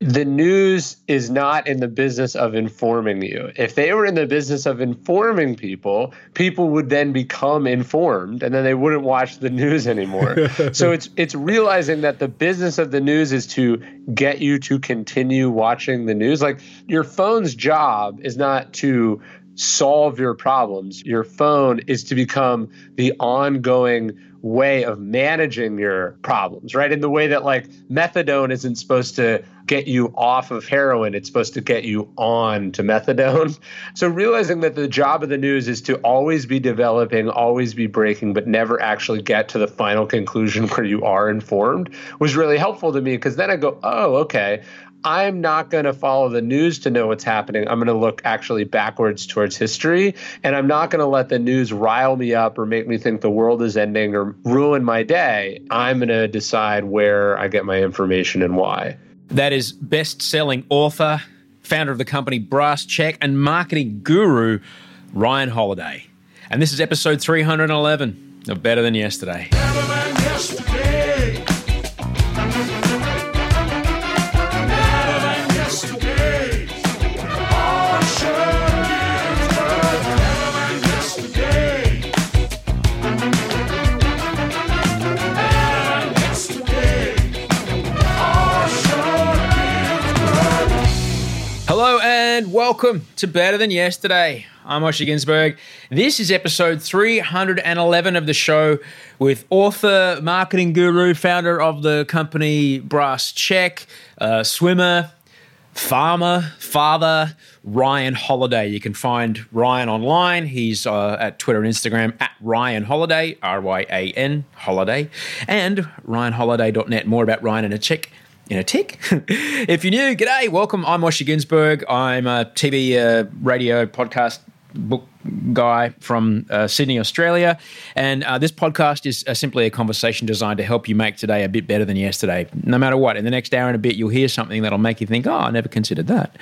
the news is not in the business of informing you. If they were in the business of informing people, people would then become informed and then they wouldn't watch the news anymore. so it's it's realizing that the business of the news is to get you to continue watching the news. Like your phone's job is not to solve your problems. Your phone is to become the ongoing way of managing your problems, right? In the way that like methadone isn't supposed to get you off of heroin, it's supposed to get you on to methadone. So realizing that the job of the news is to always be developing, always be breaking, but never actually get to the final conclusion where you are informed was really helpful to me because then I go, oh, okay, I'm not going to follow the news to know what's happening. I'm going to look actually backwards towards history. And I'm not going to let the news rile me up or make me think the world is ending or ruin my day. I'm going to decide where I get my information and why. That is best selling author, founder of the company Brass Check, and marketing guru, Ryan Holiday. And this is episode 311 of Better Than Yesterday. Better than yesterday. Welcome to Better Than Yesterday. I'm Osher Günsberg. This is episode 311 of the show with author, marketing guru, founder of the company Brass Check, uh, swimmer, farmer, father, Ryan Holiday. You can find Ryan online. He's uh, at Twitter and Instagram at Ryan Holiday, R Y A N Holiday, and ryanholiday.net. More about Ryan in a check in a tick. if you're new, g'day, welcome. I'm Osher Günsberg. I'm a TV, uh, radio, podcast, book guy from uh, Sydney, Australia. And uh, this podcast is uh, simply a conversation designed to help you make today a bit better than yesterday. No matter what, in the next hour and a bit, you'll hear something that'll make you think, oh, I never considered that.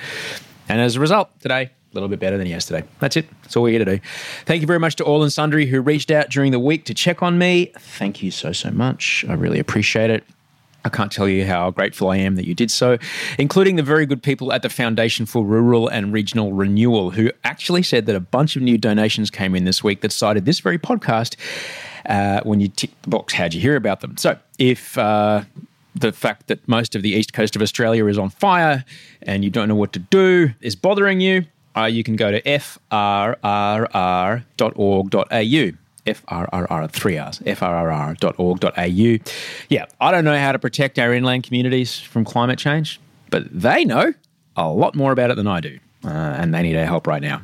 And as a result, today, a little bit better than yesterday. That's it. That's all we're here to do. Thank you very much to all and sundry who reached out during the week to check on me. Thank you so, so much. I really appreciate it. I can't tell you how grateful I am that you did so, including the very good people at the Foundation for Rural and Regional Renewal, who actually said that a bunch of new donations came in this week that cited this very podcast uh, when you tick the box. How'd you hear about them? So, if uh, the fact that most of the east coast of Australia is on fire and you don't know what to do is bothering you, uh, you can go to frrr.org.au FRRR, three R's, frrr.org.au. Yeah, I don't know how to protect our inland communities from climate change, but they know a lot more about it than I do uh, and they need our help right now.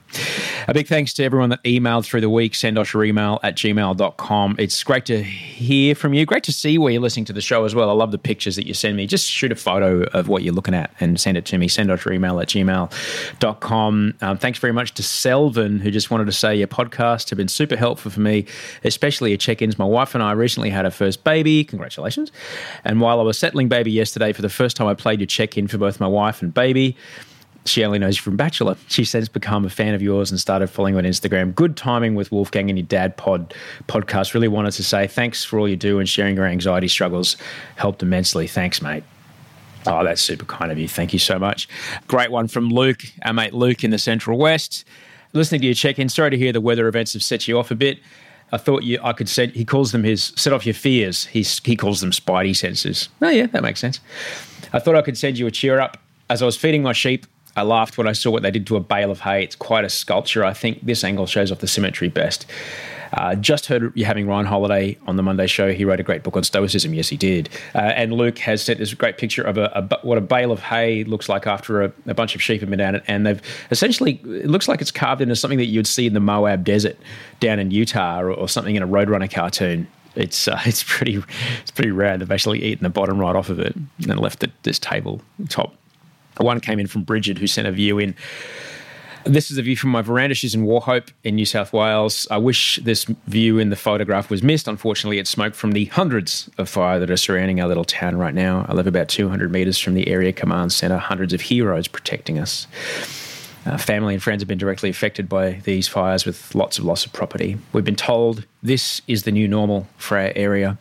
A big thanks to everyone that emailed through the week. Send us your email at gmail.com. It's great to hear from you. Great to see where you're listening to the show as well. I love the pictures that you send me. Just shoot a photo of what you're looking at and send it to me. Send us your email at gmail.com. Um, thanks very much to Selvin, who just wanted to say your podcasts have been super helpful for me, especially your check ins. My wife and I recently had our first baby. Congratulations. And while I was settling baby yesterday, for the first time, I played your check in for both my wife and baby she only knows you from Bachelor. She's since become a fan of yours and started following you on Instagram. Good timing with Wolfgang and your dad pod podcast. Really wanted to say thanks for all you do and sharing your anxiety struggles. Helped immensely. Thanks, mate. Oh, that's super kind of you. Thank you so much. Great one from Luke, our mate Luke in the Central West. Listening to your check in, sorry to hear the weather events have set you off a bit. I thought you, I could set. He calls them his set off your fears. He's, he calls them spidey senses. Oh yeah, that makes sense. I thought I could send you a cheer up as I was feeding my sheep. I laughed when I saw what they did to a bale of hay. It's quite a sculpture. I think this angle shows off the symmetry best. Uh, just heard you having Ryan Holiday on the Monday show. He wrote a great book on Stoicism. Yes, he did. Uh, and Luke has sent this great picture of a, a, what a bale of hay looks like after a, a, bunch of sheep have been down it. And they've essentially, it looks like it's carved into something that you'd see in the Moab desert down in Utah or, or something in a Roadrunner cartoon. It's uh, it's pretty it's pretty rad. They've actually eaten the bottom right off of it and left the, this table top one came in from Bridget, who sent a view in. This is a view from my veranda. She's in Wauchope in New South Wales. I wish this view in the photograph was missed. Unfortunately, it's smoke from the hundreds of fire that are surrounding our little town right now. I live about 200 metres from the area command centre, hundreds of heroes protecting us. Uh, family and friends have been directly affected by these fires with lots of loss of property. We've been told this is the new normal for our area.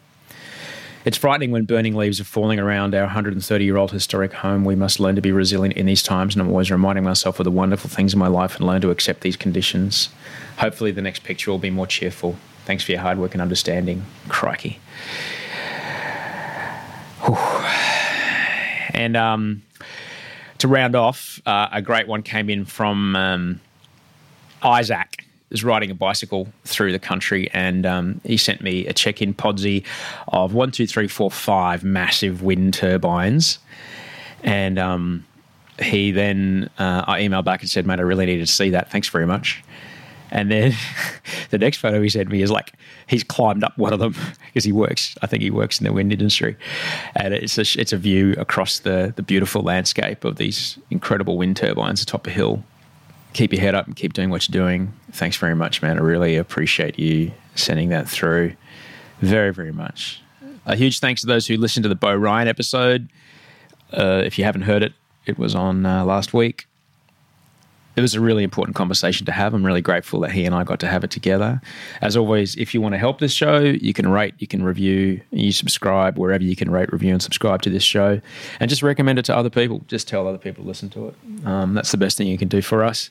It's frightening when burning leaves are falling around our 130 year old historic home. We must learn to be resilient in these times, and I'm always reminding myself of the wonderful things in my life and learn to accept these conditions. Hopefully, the next picture will be more cheerful. Thanks for your hard work and understanding. Crikey. Whew. And um, to round off, uh, a great one came in from um, Isaac is riding a bicycle through the country, and um, he sent me a check-in podsy of one, two, three, four, five massive wind turbines, and um, he then uh, I emailed back and said, "Mate, I really needed to see that. Thanks very much." And then the next photo he sent me is like he's climbed up one of them because he works. I think he works in the wind industry, and it's a it's a view across the the beautiful landscape of these incredible wind turbines atop a hill keep your head up and keep doing what you're doing. Thanks very much, man. I really appreciate you sending that through. Very, very much. A huge thanks to those who listened to the Bo Ryan episode. Uh, if you haven't heard it, it was on uh, last week. It was a really important conversation to have. I'm really grateful that he and I got to have it together. As always, if you want to help this show, you can rate, you can review, you subscribe wherever you can rate, review, and subscribe to this show. And just recommend it to other people. Just tell other people to listen to it. Um, that's the best thing you can do for us.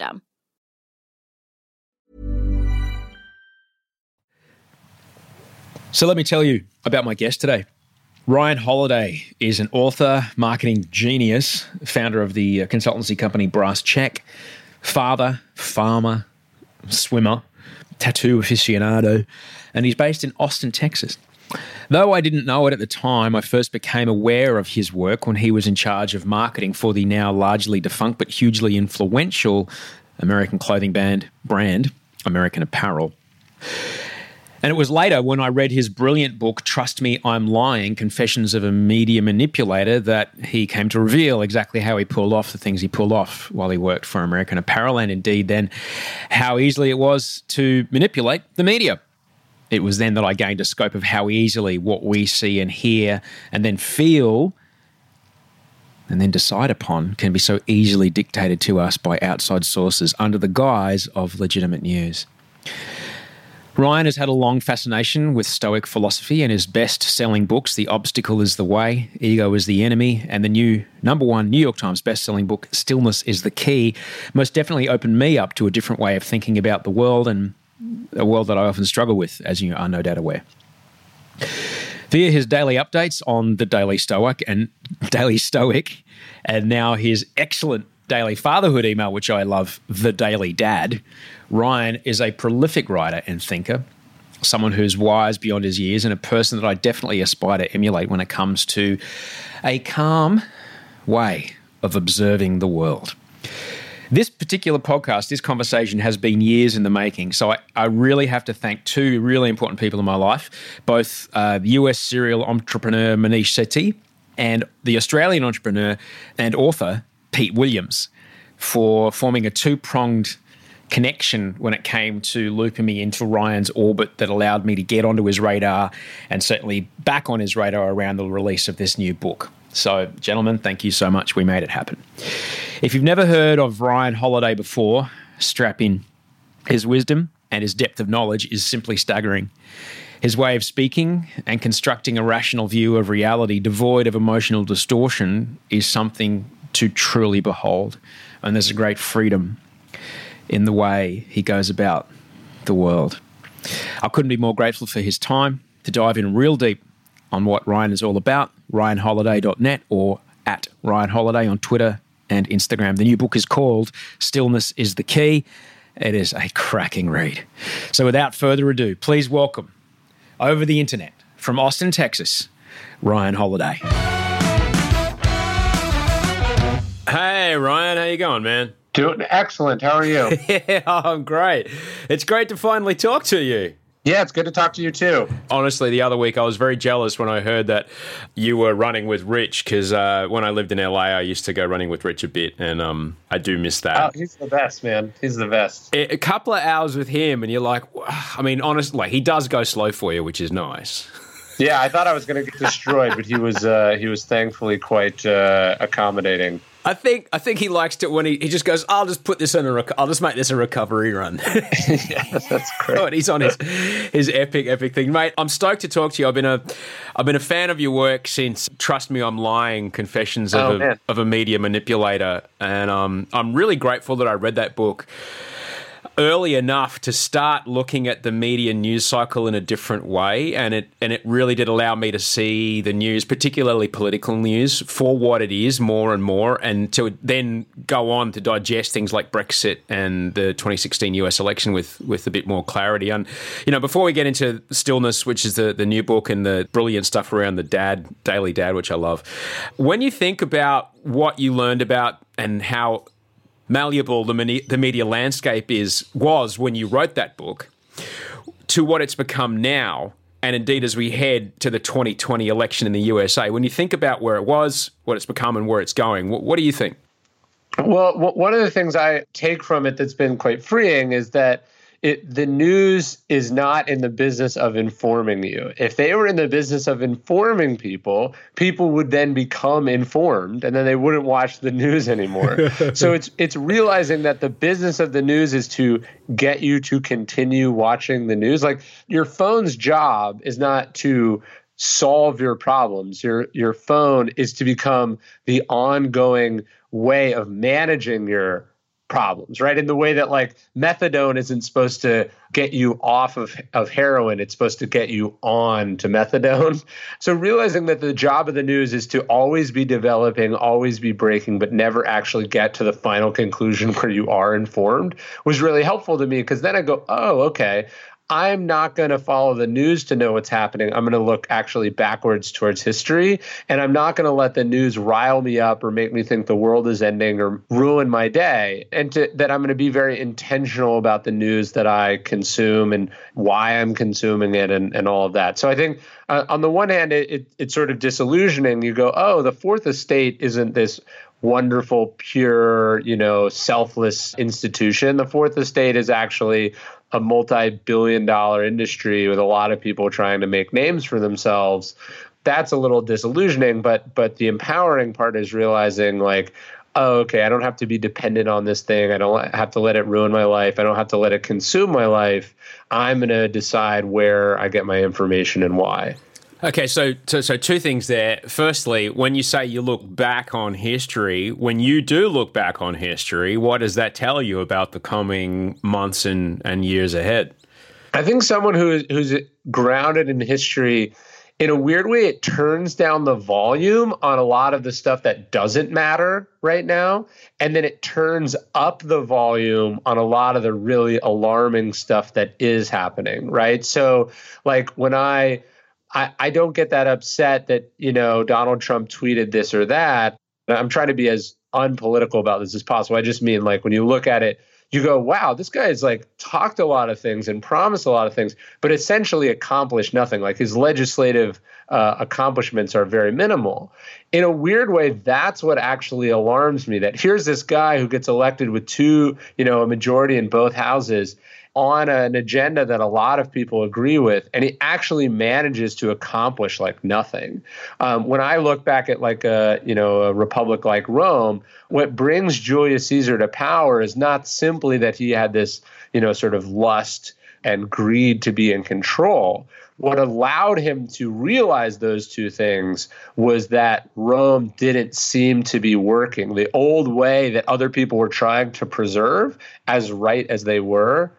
So let me tell you about my guest today. Ryan Holiday is an author, marketing genius, founder of the uh, consultancy company Brass Check, father, farmer, swimmer, tattoo aficionado, and he's based in Austin, Texas. Though I didn't know it at the time, I first became aware of his work when he was in charge of marketing for the now largely defunct but hugely influential American clothing band brand, American Apparel. And it was later when I read his brilliant book, Trust Me, I'm Lying Confessions of a Media Manipulator, that he came to reveal exactly how he pulled off the things he pulled off while he worked for American Apparel, and indeed then how easily it was to manipulate the media. It was then that I gained a scope of how easily what we see and hear and then feel and then decide upon can be so easily dictated to us by outside sources under the guise of legitimate news. Ryan has had a long fascination with Stoic philosophy, and his best selling books, The Obstacle is the Way, Ego is the Enemy, and the new number one New York Times best selling book, Stillness is the Key, most definitely opened me up to a different way of thinking about the world and a world that I often struggle with, as you are no doubt aware. Via his daily updates on the Daily Stoic and Daily Stoic, and now his excellent daily fatherhood email, which I love, The Daily Dad, Ryan is a prolific writer and thinker, someone who's wise beyond his years, and a person that I definitely aspire to emulate when it comes to a calm way of observing the world. This particular podcast, this conversation has been years in the making. So I, I really have to thank two really important people in my life both uh, US serial entrepreneur Maneesh Sethi and the Australian entrepreneur and author Pete Williams for forming a two pronged connection when it came to looping me into Ryan's orbit that allowed me to get onto his radar and certainly back on his radar around the release of this new book. So, gentlemen, thank you so much. We made it happen. If you've never heard of Ryan Holiday before, strap in. His wisdom and his depth of knowledge is simply staggering. His way of speaking and constructing a rational view of reality devoid of emotional distortion is something to truly behold. And there's a great freedom in the way he goes about the world. I couldn't be more grateful for his time to dive in real deep on what Ryan is all about, ryanholiday.net or at Ryan Holiday on Twitter and Instagram. The new book is called Stillness is the Key. It is a cracking read. So without further ado, please welcome over the internet from Austin, Texas, Ryan Holiday. Hey Ryan, how you going, man? Doing excellent. How are you? yeah, I'm great. It's great to finally talk to you. Yeah, it's good to talk to you too. Honestly, the other week I was very jealous when I heard that you were running with Rich because uh, when I lived in LA, I used to go running with Rich a bit, and um, I do miss that. Oh, he's the best, man. He's the best. A, a couple of hours with him, and you're like, I mean, honestly, like, he does go slow for you, which is nice. yeah, I thought I was going to get destroyed, but he was uh, he was thankfully quite uh, accommodating. I think I think he likes to when he, he just goes, I'll just put this in a rec- I'll just make this a recovery run. yeah, that's great. oh, he's on his his epic epic thing, mate. I'm stoked to talk to you. I've been a I've been a fan of your work since Trust Me, I'm Lying: Confessions of, oh, a, of a Media Manipulator, and um, I'm really grateful that I read that book early enough to start looking at the media news cycle in a different way and it and it really did allow me to see the news particularly political news for what it is more and more and to then go on to digest things like Brexit and the 2016 US election with with a bit more clarity. And you know before we get into stillness which is the the new book and the brilliant stuff around the dad daily dad which I love when you think about what you learned about and how malleable the, mini- the media landscape is was when you wrote that book to what it's become now and indeed as we head to the 2020 election in the USA when you think about where it was what it's become and where it's going what, what do you think? Well one of the things i take from it that's been quite freeing is that it, the news is not in the business of informing you. If they were in the business of informing people, people would then become informed and then they wouldn't watch the news anymore. so it's it's realizing that the business of the news is to get you to continue watching the news. Like your phone's job is not to solve your problems. Your your phone is to become the ongoing way of managing your problems, right? In the way that like methadone isn't supposed to get you off of, of heroin, it's supposed to get you on to methadone. So realizing that the job of the news is to always be developing, always be breaking, but never actually get to the final conclusion where you are informed was really helpful to me because then I go, oh, okay. I'm not going to follow the news to know what's happening. I'm going to look actually backwards towards history. And I'm not going to let the news rile me up or make me think the world is ending or ruin my day. And to, that I'm going to be very intentional about the news that I consume and why I'm consuming it and, and all of that. So I think uh, on the one hand, it, it, it's sort of disillusioning. You go, oh, the fourth estate isn't this wonderful, pure, you know, selfless institution. The fourth estate is actually a multi-billion dollar industry with a lot of people trying to make names for themselves that's a little disillusioning but but the empowering part is realizing like oh okay i don't have to be dependent on this thing. I don't have to let it ruin my life. I don't have to let it consume my life. I'm going to decide where i get my information and why Okay, so, so so two things there. Firstly, when you say you look back on history, when you do look back on history, what does that tell you about the coming months and, and years ahead? I think someone who who's grounded in history, in a weird way, it turns down the volume on a lot of the stuff that doesn't matter right now, and then it turns up the volume on a lot of the really alarming stuff that is happening. Right, so like when I I, I don't get that upset that, you know, Donald Trump tweeted this or that. I'm trying to be as unpolitical about this as possible. I just mean like when you look at it, you go, wow, this guy has like talked a lot of things and promised a lot of things, but essentially accomplished nothing. Like his legislative uh, accomplishments are very minimal. In a weird way, that's what actually alarms me. That here's this guy who gets elected with two, you know, a majority in both houses, on an agenda that a lot of people agree with, and he actually manages to accomplish like nothing. Um, when I look back at like a you know a republic like Rome, what brings Julius Caesar to power is not simply that he had this you know sort of lust and greed to be in control. What allowed him to realize those two things was that Rome didn't seem to be working. The old way that other people were trying to preserve, as right as they were,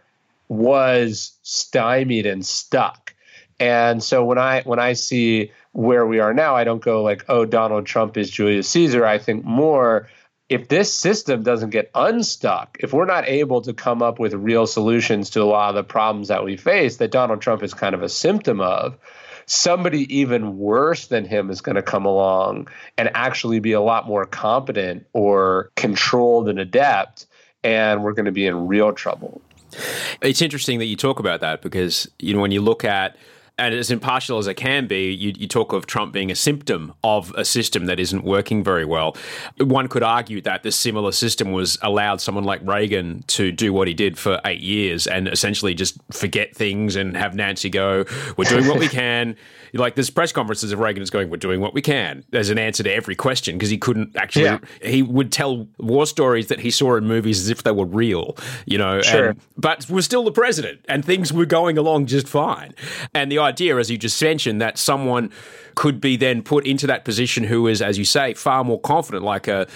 was stymied and stuck. And so when I when I see where we are now, I don't go like, oh, Donald Trump is Julius Caesar. I think more if this system doesn't get unstuck, if we're not able to come up with real solutions to a lot of the problems that we face, that Donald Trump is kind of a symptom of, somebody even worse than him is going to come along and actually be a lot more competent or controlled and adept, and we're going to be in real trouble. It's interesting that you talk about that because you know when you look at and as impartial as it can be, you, you, talk of Trump being a symptom of a system that isn't working very well. One could argue that this similar system was allowed someone like Reagan to do what he did for eight years and essentially just forget things and have Nancy go, "We're doing what we can." like this press conferences of Reagan is going, "We're doing what we can." There's an answer to every question because he couldn't actually. Yeah. He would tell war stories that he saw in movies as if they were real, you know. Sure. And, but was still the president, and things were going along just fine. And the idea, as you just mentioned, that someone could be then put into that position who is, as you say, far more confident, like a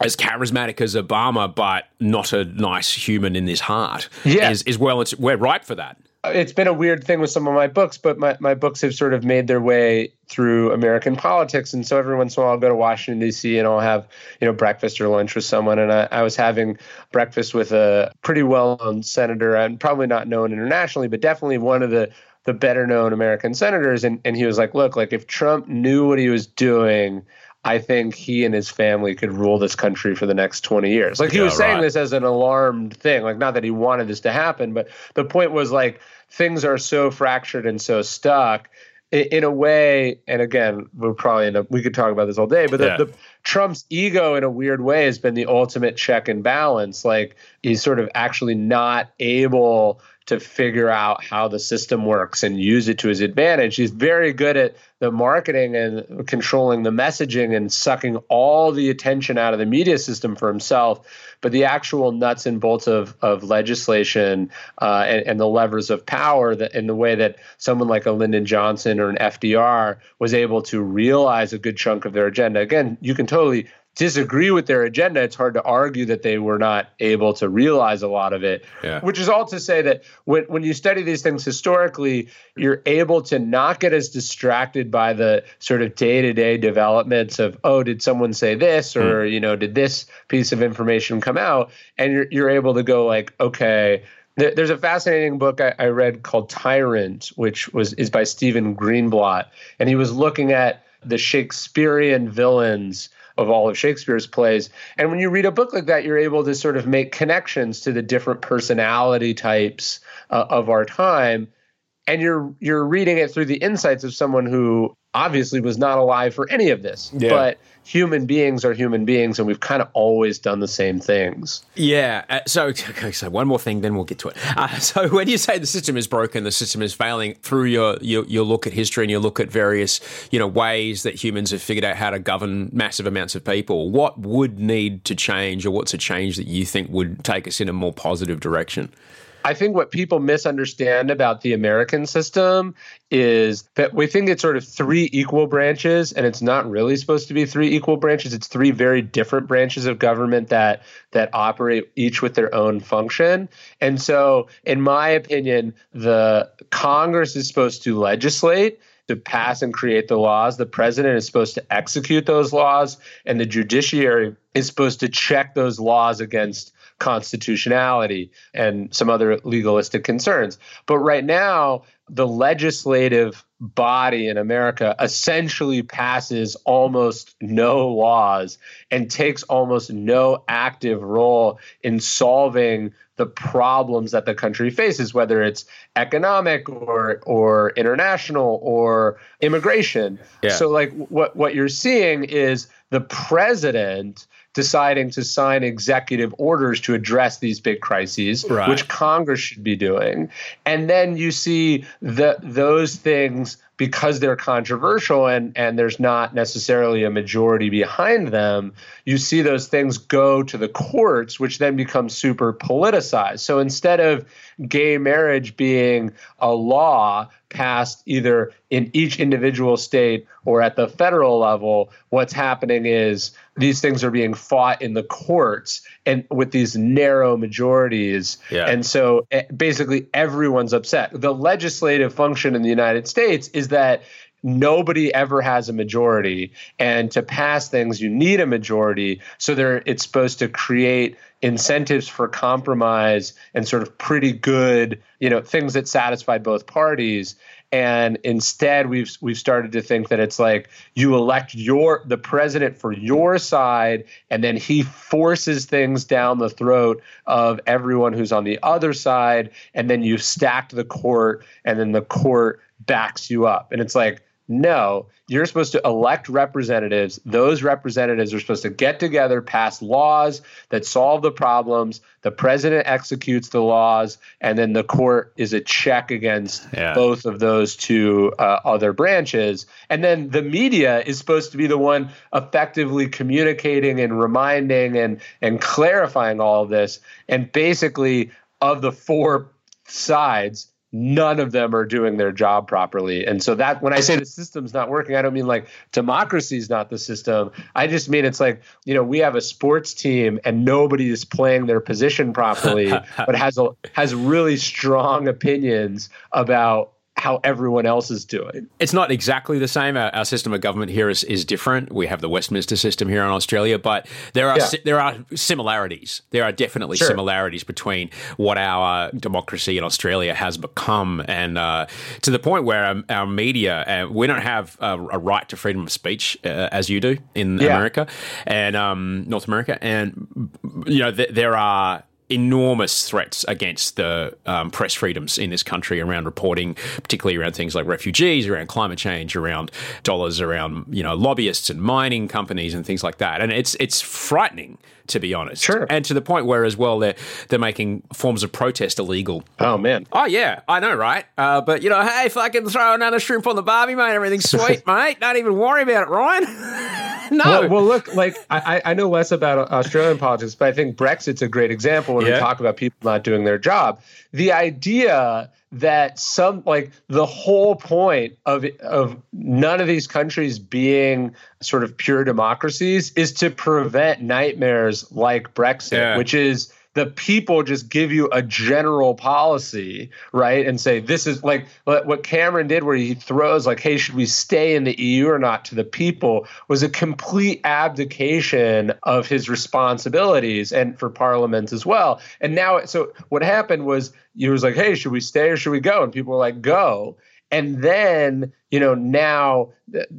as charismatic as Obama, but not a nice human in his heart. Yeah. Is, is well, it's we're right for that it's been a weird thing with some of my books, but my, my books have sort of made their way through American politics. And so every once in a while I'll go to Washington, D.C. and I'll have, you know, breakfast or lunch with someone. And I, I was having breakfast with a pretty well known senator and probably not known internationally, but definitely one of the the better known American senators. And, and he was like, look, like if Trump knew what he was doing, I think he and his family could rule this country for the next 20 years. Like he yeah, was saying right. this as an alarmed thing, like not that he wanted this to happen, but the point was like things are so fractured and so stuck in, a way. And again, we're probably in a, we could talk about this all day, but the, yeah. the Trump's ego in a weird way has been the ultimate check and balance. Like he's sort of actually not able to figure out how the system works and use it to his advantage. He's very good at the marketing and controlling the messaging and sucking all the attention out of the media system for himself. But the actual nuts and bolts of, of legislation uh, and, and, the levers of power that in the way that someone like a Lyndon Johnson or an FDR was able to realize a good chunk of their agenda. Again, you can totally disagree with their agenda, it's hard to argue that they were not able to realize a lot of it. Yeah. Which is all to say that when, when you study these things historically, you're able to not get as distracted by the sort of day to day developments of, oh, did someone say this? Or, mm. you know, did this piece of information come out? And you're, you're able to go, like, okay, there's a fascinating book I, I read called Tyrant, which was is by Stephen Greenblatt, and he was looking at the Shakespearean villains of all of Shakespeare's plays. And when you read a book like that, you're able to sort of make connections to the different personality types uh, of our time. And you're you're reading it through the insights of someone who obviously was not alive for any of this. Yeah. But human beings are human beings, and we've kind of always done the same things. Yeah. Uh, so, okay, so one more thing, then we'll get to it. Uh, so, when you say the system is broken, the system is failing, through your, your your look at history and you look at various you know ways that humans have figured out how to govern massive amounts of people, what would need to change, or what's a change that you think would take us in a more positive direction? I think what people misunderstand about the American system is that we think it's sort of three equal branches, and it's not really supposed to be three equal branches. It's three very different branches of government that that operate each with their own function. And so, in my opinion, the Congress is supposed to legislate to pass and create the laws. The president is supposed to execute those laws, and the judiciary is supposed to check those laws against constitutionality and some other legalistic concerns. But right now, the legislative body in America essentially passes almost no laws and takes almost no active role in solving the problems that the country faces, whether it's economic or or international or immigration. Yeah. So like what what you're seeing is the president deciding to sign executive orders to address these big crises, right. which Congress should be doing. And then you see the, those things because they're controversial and, and there's not necessarily a majority behind them, you see those things go to the courts, which then become super politicized. So instead of gay marriage being a law passed either in each individual state or at the federal level, what's happening is these things are being fought in the courts and with these narrow majorities. Yeah. And so eh, basically everyone's upset. The legislative function in the United States is that nobody ever has a majority and to pass things you need a majority. So there it's supposed to create incentives for compromise and sort of pretty good you know things that satisfy both parties. And instead we've we've started to think that it's like you elect your the president for your side and then he forces things down the throat of everyone who's on the other side and then you stacked the court and then the court backs you up and it's like no, you're supposed to elect representatives. Those representatives are supposed to get together, pass laws that solve the problems. The president executes the laws, and then the court is a check against yeah. both of those two uh, other branches. And then the media is supposed to be the one effectively communicating and reminding and and clarifying all of this. And basically, of the four sides, none of them are doing their job properly. And so that when I say the system's not working, I don't mean like democracy is not the system. I just mean it's like, you know, we have a sports team and nobody is playing their position properly, but has a, has really strong opinions about how everyone else is doing. It's not exactly the same. Our, our, system of government here is, is different. We have the Westminster system here in Australia, but there are yeah. si- there are similarities. There are definitely sure. similarities between what our democracy in Australia has become, and uh, to the point where our, our media uh, we don't have a, a, right to freedom of speech uh, as you do in yeah. America and um, North America, and you know th- there are enormous threats against the um, press freedoms in this country around reporting, particularly around things like refugees, around climate change, around dollars, around you know lobbyists and mining companies and things like that. And it's it's frightening to be honest. Sure. And to the point where as well they're they're making forms of protest illegal. Oh man. Oh yeah, I know, right? Uh, but you know, hey, if I can throw another shrimp on the barbie, mate, everything's sweet, mate. Don't even worry about it, Ryan. no. Well, well, look, like I, I know less about Australian politics, but I think Brexit's a great example when yeah. we talk about people not doing their job. The idea that some like the whole point of of none of these countries being sort of pure democracies is to prevent nightmares like Brexit, yeah. which is the people just give you a general policy, right? And say, this is like what Cameron did, where he throws, like, hey, should we stay in the EU or not to the people, was a complete abdication of his responsibilities and for parliament as well. And now, so what happened was, he was like, hey, should we stay or should we go? And people were like, go and then you know now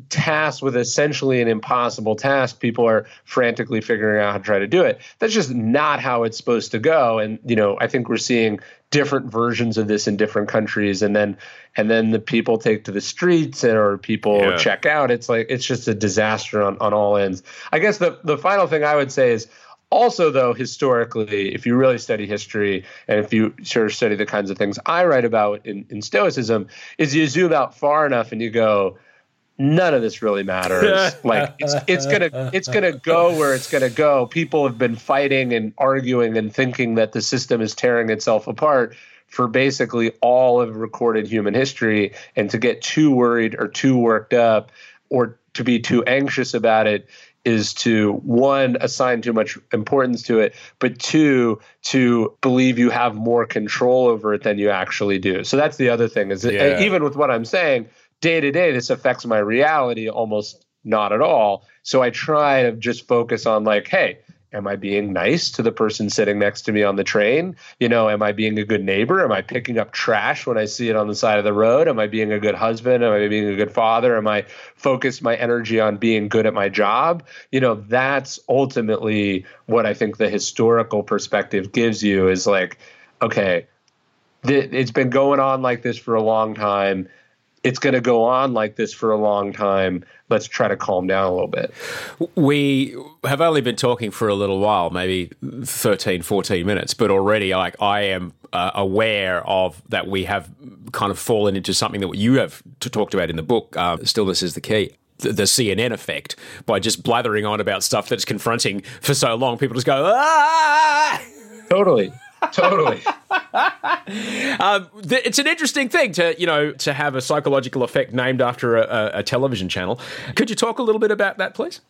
tasked with essentially an impossible task people are frantically figuring out how to try to do it. That's just not how it's supposed to go. And you know i think we're seeing different versions of this in different countries. And then and then the people take to the streets and or people yeah. check out. It's like it's just a disaster on, on all ends. I guess the the final thing i would say is also, though, historically, if you really study history and if you sort of study the kinds of things I write about in, in Stoicism, is you zoom out far enough and you go, none of this really matters. like it's it's gonna it's gonna go where it's gonna go. People have been fighting and arguing and thinking that the system is tearing itself apart for basically all of recorded human history. And to get too worried or too worked up or to be too anxious about it is to one assign too much importance to it but two to believe you have more control over it than you actually do so that's the other thing is uh, yeah. even with what i'm saying day to day this affects my reality almost not at all so i try to just focus on like hey am I being nice to the person sitting next to me on the train? You know, am I being a good neighbor? Am I picking up trash when I see it on the side of the road? Am I being a good husband? Am I being a good father? Am I focused my energy on being good at my job? You know, that's ultimately what I think the historical perspective gives you is like, okay, th- it's been going on like this for a long time it's going to go on like this for a long time. Let's try to calm down a little bit. We have only been talking for a little while, maybe 13, 14 minutes, but already like I am uh, aware of that we have kind of fallen into something that you have talked about in the book. Uh, Stillness is the key the, CNN effect by just blathering on about stuff that's confronting for so long. People just go, ah! Totally totally. um, th- it's an interesting thing to you know to have a psychological effect named after a, a, television channel. Could you talk a little bit about that, please?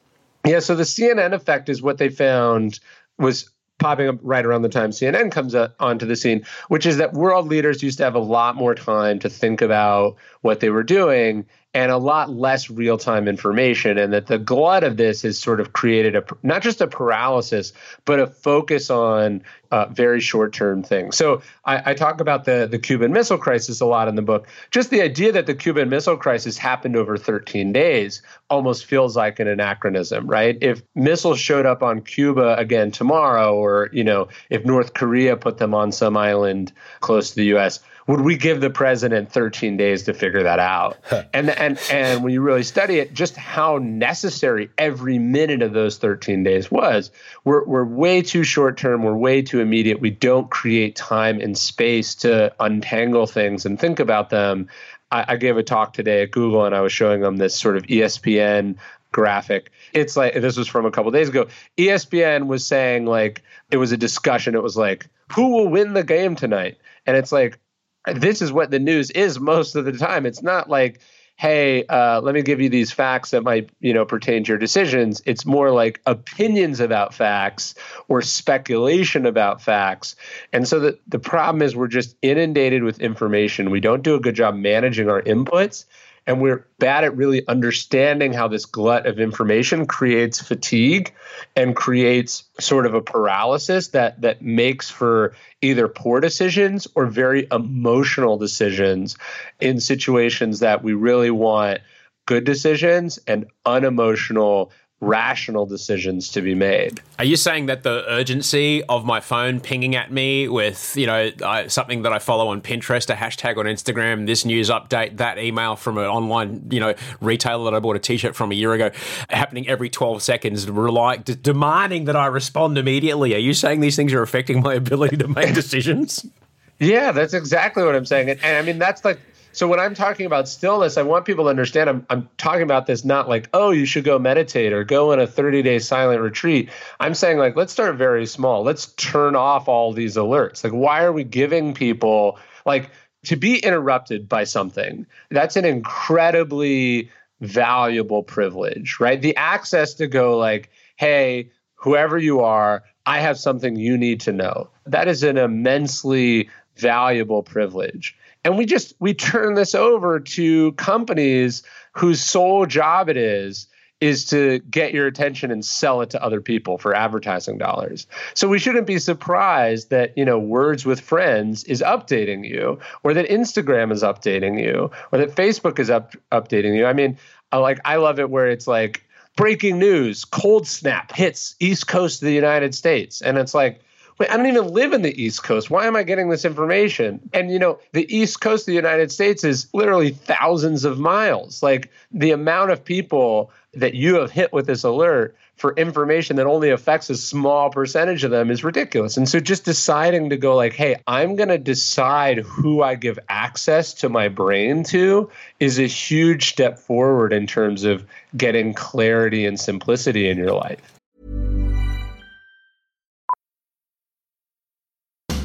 Yeah. So the CNN effect is what they found was popping up right around the time CNN comes onto the scene, which is that world leaders used to have a lot more time to think about what they were doing and a lot less real time information. And that the glut of this has sort of created a not just a paralysis, but a focus on uh, very short term things. So I, I, talk about the, the Cuban Missile Crisis a lot in the book. Just the idea that the Cuban Missile Crisis happened over 13 days almost feels like an anachronism, right? If missiles showed up on Cuba again tomorrow, or you know, if North Korea put them on some island close to the U.S would we give the president 13 days to figure that out? and and and when you really study it, just how necessary every minute of those 13 days was. We're we're way too short term. We're way too immediate. We don't create time and space to untangle things and think about them. I, I gave a talk today at Google, and I was showing them this sort of ESPN graphic. It's like this was from a couple days ago. ESPN was saying like it was a discussion. It was like who will win the game tonight, and it's like this is what the news is most of the time. It's not like, hey, uh, let me give you these facts that might, you know, pertain to your decisions. It's more like opinions about facts or speculation about facts. And so the, the problem is we're just inundated with information. We don't do a good job managing our inputs and we're bad at really understanding how this glut of information creates fatigue and creates sort of a paralysis that that makes for either poor decisions or very emotional decisions in situations that we really want good decisions and unemotional rational decisions to be made. Are you saying that the urgency of my phone pinging at me with, you know, uh, something that I follow on Pinterest, a hashtag on Instagram, this news update, that email from an online, you know, retailer that I bought a t-shirt from a year ago, happening every 12 seconds, rely, d- demanding that I respond immediately. Are you saying these things are affecting my ability to make decisions? Yeah, that's exactly what I'm saying. And, and I mean, that's like so when I'm talking about stillness, I want people to understand I'm, I'm talking about this not like, oh, you should go meditate or go in a 30 day silent retreat. I'm saying, like, let's start very small. Let's turn off all these alerts. Like, why are we giving people, like, to be interrupted by something? That's an incredibly valuable privilege, right? The access to go, like, hey, whoever you are, I have something you need to know. That is an immensely valuable privilege and we just we turn this over to companies whose sole job it is is to get your attention and sell it to other people for advertising dollars. So we shouldn't be surprised that, you know, Words with Friends is updating you or that Instagram is updating you or that Facebook is up, updating you. I mean, I like I love it where it's like breaking news, cold snap hits East Coast of the United States and it's like wait, I don't even live in the East Coast. Why am I getting this information? And, you know, the East Coast of the United States is literally thousands of miles. Like the amount of people that you have hit with this alert for information that only affects a small percentage of them is ridiculous. And so just deciding to go like, hey, I'm going to decide who I give access to my brain to is a huge step forward in terms of getting clarity and simplicity in your life.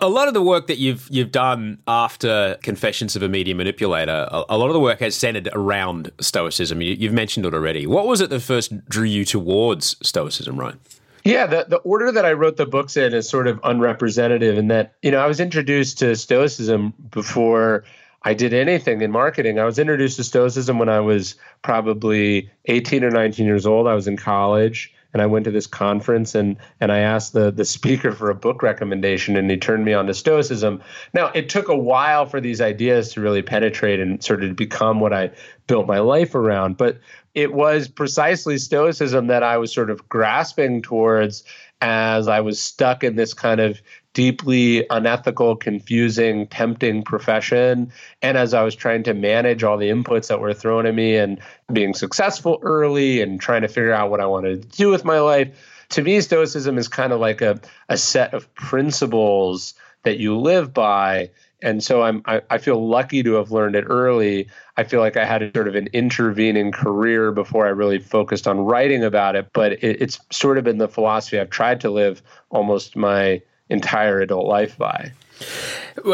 A lot of the work that you've you've done after Confessions of a Media Manipulator, a, a lot of the work has centered around Stoicism. You, you've mentioned it already. What was it that first drew you towards Stoicism, Ryan? Yeah, the, the order that I wrote the books in is sort of unrepresentative in that, you know, I was introduced to Stoicism before I did anything in marketing. I was introduced to Stoicism when I was probably 18 or 19 years old. I was in college and I went to this conference and and I asked the the speaker for a book recommendation and he turned me on to Stoicism. Now it took a while for these ideas to really penetrate and sort of become what I built my life around, but it was precisely Stoicism that I was sort of grasping towards as I was stuck in this kind of deeply unethical, confusing, tempting profession. And as I was trying to manage all the inputs that were thrown at me and being successful early and trying to figure out what I wanted to do with my life, to me, Stoicism is kind of like a, a set of principles that you live by. And so I'm I, I feel lucky to have learned it early. I feel like I had a sort of an intervening career before I really focused on writing about it. But it, it's sort of been the philosophy I've tried to live almost my entire adult life by.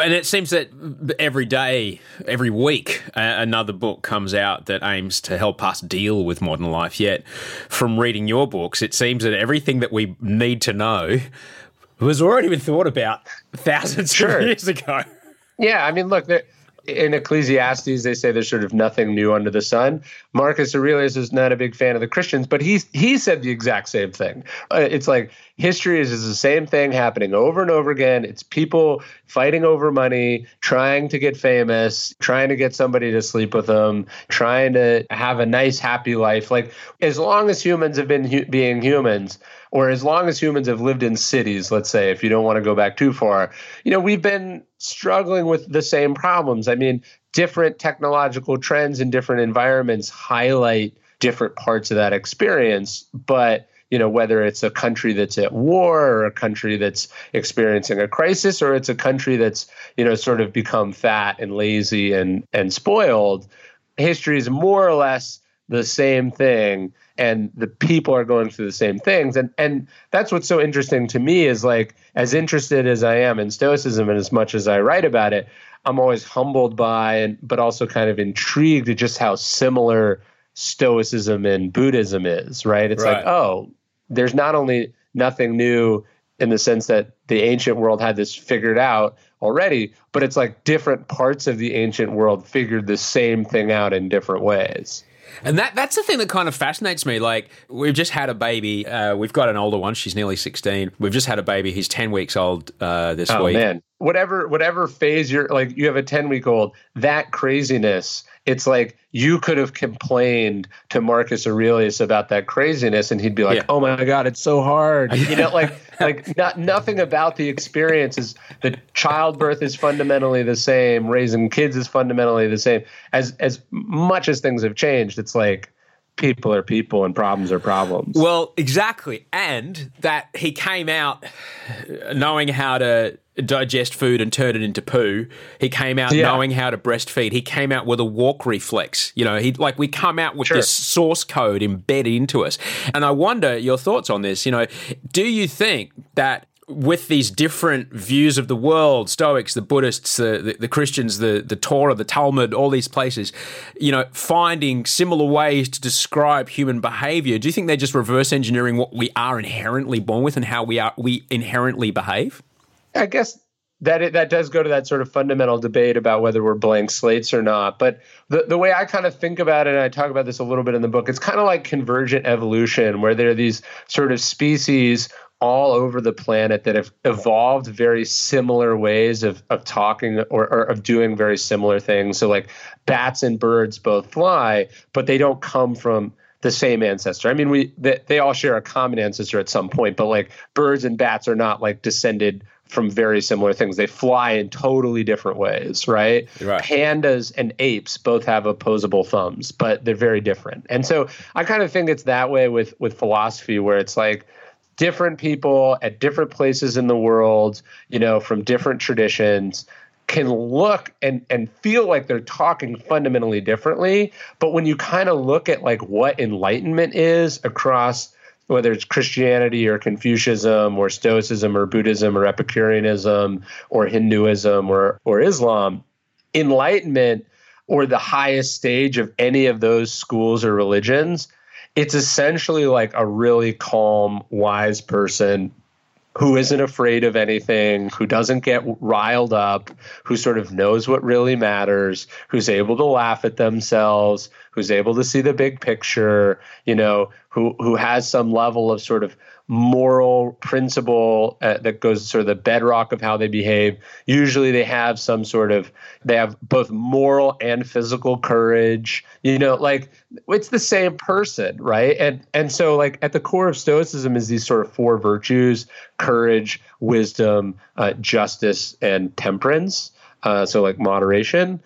And it seems that every day, every week, another book comes out that aims to help us deal with modern life. Yet, from reading your books, it seems that everything that we need to know was already been thought about thousands sure. of years ago. Yeah, I mean, look, in Ecclesiastes, they say there's sort of nothing new under the sun. Marcus Aurelius is not a big fan of the Christians, but he he said the exact same thing. Uh, it's like history is, is the same thing happening over and over again. It's people fighting over money, trying to get famous, trying to get somebody to sleep with them, trying to have a nice, happy life. Like as long as humans have been hu- being humans, or as long as humans have lived in cities, let's say, if you don't want to go back too far, you know, we've been struggling with the same problems. I mean, different technological trends in different environments highlight different parts of that experience, but you know whether it's a country that's at war or a country that's experiencing a crisis or it's a country that's you know sort of become fat and lazy and and spoiled history is more or less the same thing and the people are going through the same things and and that's what's so interesting to me is like as interested as I am in stoicism and as much as I write about it I'm always humbled by and but also kind of intrigued at just how similar stoicism and buddhism is right it's right. like oh there's not only nothing new in the sense that the ancient world had this figured out already, but it's like different parts of the ancient world figured the same thing out in different ways. And that that's the thing that kind of fascinates me. Like we've just had a baby. Uh, we've got an older one. She's nearly sixteen. We've just had a baby. He's ten weeks old uh, this oh, week. man, whatever whatever phase you're like, you have a ten week old. That craziness. It's like you could have complained to Marcus Aurelius about that craziness, and he'd be like, yeah. "Oh my god, it's so hard." You know, like like not, nothing about the experience is the childbirth is fundamentally the same, raising kids is fundamentally the same. As as much as things have changed, it's like people are people and problems are problems. Well, exactly. And that he came out knowing how to digest food and turn it into poo. He came out yeah. knowing how to breastfeed. He came out with a walk reflex. You know, he like we come out with sure. this source code embedded into us. And I wonder your thoughts on this. You know, do you think that with these different views of the world, Stoics, the Buddhists, the, the, the, Christians, the, the Torah, the Talmud, all these places, you know, finding similar ways to describe human behavior, do you think they're just reverse engineering what we are inherently born with and how we are we inherently behave? I guess that it, that does go to that sort of fundamental debate about whether we're blank slates or not. But the, the way I kind of think about it, and I talk about this a little bit in the book, it's kind of like convergent evolution, where there are these sort of species all over the planet that have evolved very similar ways of, of talking or, or of doing very similar things. So, like bats and birds both fly, but they don't come from the same ancestor. I mean, we they, they all share a common ancestor at some point, but like birds and bats are not like descended from very similar things. They fly in totally different ways, right? Right. Pandas and apes both have opposable thumbs, but they're very different. And so I kind of think it's that way with with philosophy where it's like different people at different places in the world, you know, from different traditions can look and and feel like they're talking fundamentally differently, but when you kind of look at like what enlightenment is across whether it's Christianity or Confucianism or Stoicism or Buddhism or Epicureanism or Hinduism or, or Islam, enlightenment or the highest stage of any of those schools or religions, it's essentially like a really calm, wise person who isn't afraid of anything, who doesn't get riled up, who sort of knows what really matters, who's able to laugh at themselves, who's able to see the big picture, you know, who who has some level of sort of moral principle uh, that goes sort of the bedrock of how they behave. Usually they have some sort of they have both moral and physical courage. You know, like it's the same person, right? And and so like at the core of stoicism is these sort of four virtues: courage, wisdom, uh, justice, and temperance. Uh, so like moderation.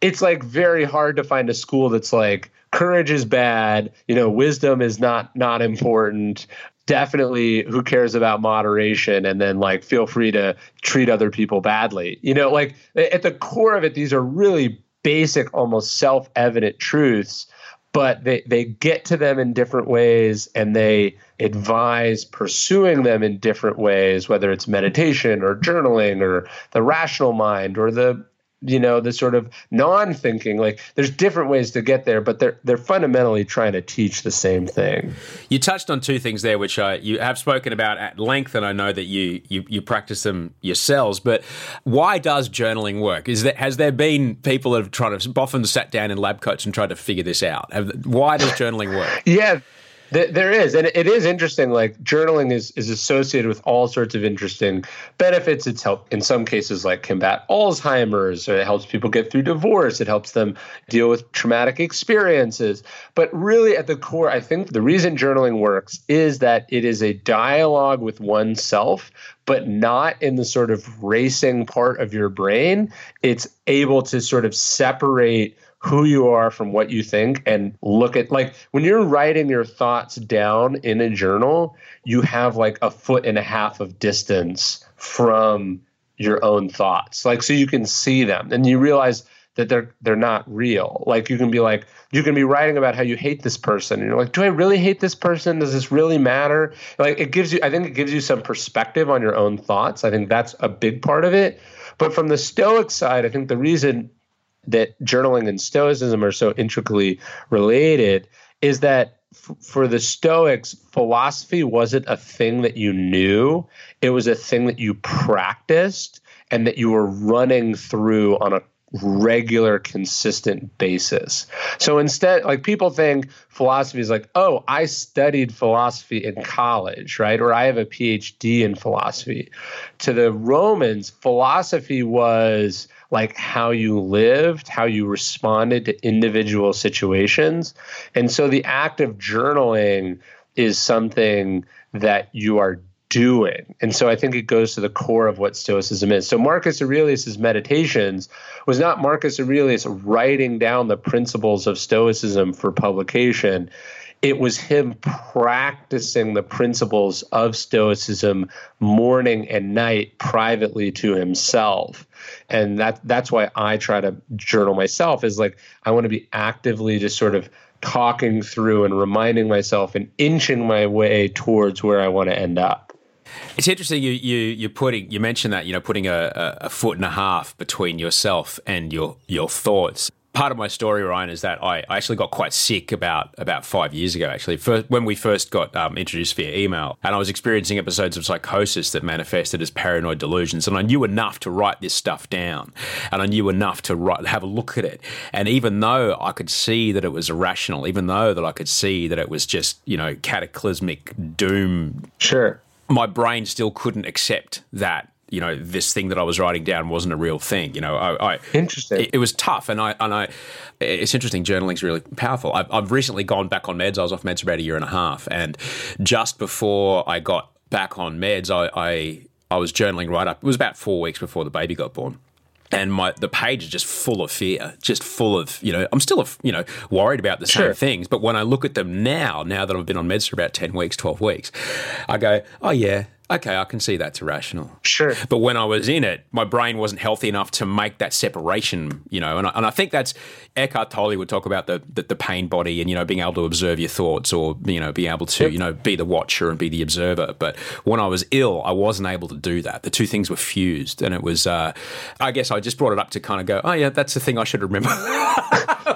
It's like very hard to find a school that's like courage is bad you know wisdom is not not important definitely who cares about moderation and then like feel free to treat other people badly. You know like at the core of it these are really basic almost self-evident truths but they they get to them in different ways and they advise pursuing them in different ways whether it's meditation or journaling or the rational mind or the you know the sort of non-thinking like there's different ways to get there but they're they're fundamentally trying to teach the same thing. You touched on two things there which I, you have spoken about at length and i know that you, you you practice them yourselves but why does journaling work? Is that has there been people that have tried to often sat down in lab coats and tried to figure this out? Have, why does journaling work? Yeah there is, and it is interesting. Like journaling is is associated with all sorts of interesting benefits. It's helped in some cases like combat Alzheimer's, or it helps people get through divorce. It helps them deal with traumatic experiences. But really, at the core, I think the reason journaling works is that it is a dialogue with oneself, but not in the sort of racing part of your brain. It's able to sort of separate who you are from what you think and look at like when you're writing your thoughts down in a journal, you have like a foot and a half of distance from your own thoughts. Like so you can see them and you realize that they're they're not real. Like you can be like you can be writing about how you hate this person and you're like, do I really hate this person? Does this really matter? Like it gives you I think it gives you some perspective on your own thoughts. I think that's a big part of it. But from the stoic side, I think the reason that journaling and stoicism are so intricately related is that f- for the stoics philosophy wasn't a thing that you knew. It was a thing that you practiced and that you were running through on a regular consistent basis. So instead like people think philosophy is like oh i studied philosophy in college right? Or i have a phd in philosophy. To the romans philosophy was like how you lived, how you responded to individual situations. And so the act of journaling is something that you are doing. And so I think it goes to the core of what Stoicism is. So Marcus Aurelius's meditations was not Marcus Aurelius writing down the principles of Stoicism for publication it was him practicing the principles of Stoicism morning and night privately to himself. And that that's why I try to journal myself is like I want to be actively just sort of talking through and reminding myself and inching my way towards where I want to end up. It's interesting you you you're putting you mentioned that you know putting a, a foot and a half between yourself and your your thoughts part of my story, Ryan, is that I, actually got quite sick about about five years ago. Actually, first, when we first got um, introduced via email, and I was experiencing episodes of psychosis that manifested as paranoid delusions, and I knew enough to write this stuff down, and I knew enough to write, have a look at it. And even though I could see that it was irrational, even though that I could see that it was just you know cataclysmic doom, sure. my brain still couldn't accept that you know this thing that I was writing down wasn't a real thing. You know, I, I interesting. It, it, was tough, and I and I. It's interesting. Journaling's really powerful. I've, I've recently gone back on meds. I was off meds for about a year and a half, and just before I got back on meds, I, I I was journaling right up. It was about four weeks before the baby got born and my the page is just full of fear, just full of you know. I'm still you know worried about the same Sure. things, but when I look at them now, now that I've been on meds for about ten weeks, twelve weeks, I go, oh yeah, okay, I can see that's irrational. Sure. But when I was in it, my brain wasn't healthy enough to make that separation, you know. And I, and I think that's Eckhart Tolle would talk about the, the the pain body and you know being able to observe your thoughts or you know being able to you know be the watcher and be the observer. But when I was ill, I wasn't able to do that. The two things were fused, and it was. Uh, I guess I just brought it up to kind of go, oh yeah, that's the thing I should remember.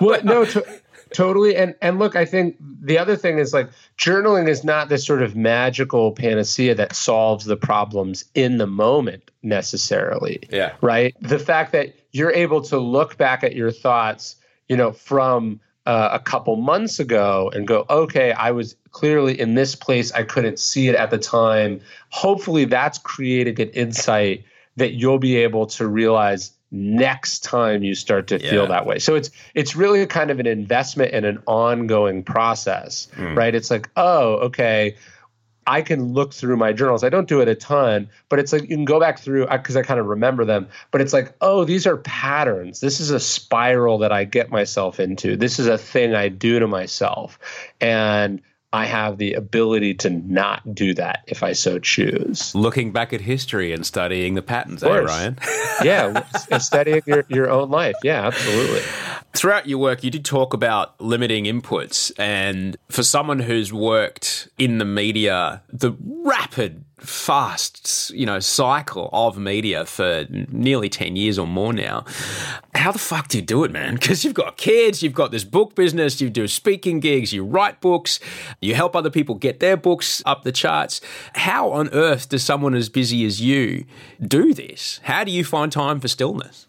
well, no, to, totally. And and look, I think the other thing is like journaling is not this sort of magical panacea that solves the problems in the moment necessarily. Yeah. Right. The fact that you're able to look back at your thoughts, you know, from uh, a couple months ago and go, okay, I was clearly in this place. I couldn't see it at the time. Hopefully, that's creating an insight that you'll be able to realize next time you start to feel that way. So it's it's really kind of an investment in an ongoing process, hmm. right? It's like, oh, okay, I can look through my journals. I don't do it a ton, but it's like you can go back through because I kind of remember them. But it's like, oh, these are patterns. This is a spiral that I get myself into. This is a thing I do to myself, and I have the ability to not do that if I so choose. Looking back at history and studying the patterns, eh. Ryan? yeah, studying your, your own life. Yeah, absolutely. Throughout your work, you did talk about limiting inputs. And for someone who's worked in the media, the rapid, fast, you know, cycle of media for nearly 10 years or more now, how the fuck do you do it, man? Because you've got kids, you've got this book business, you do speaking gigs, you write books, you help other people get their books up the charts. How on earth does someone as busy as you do this? How do you find time for stillness?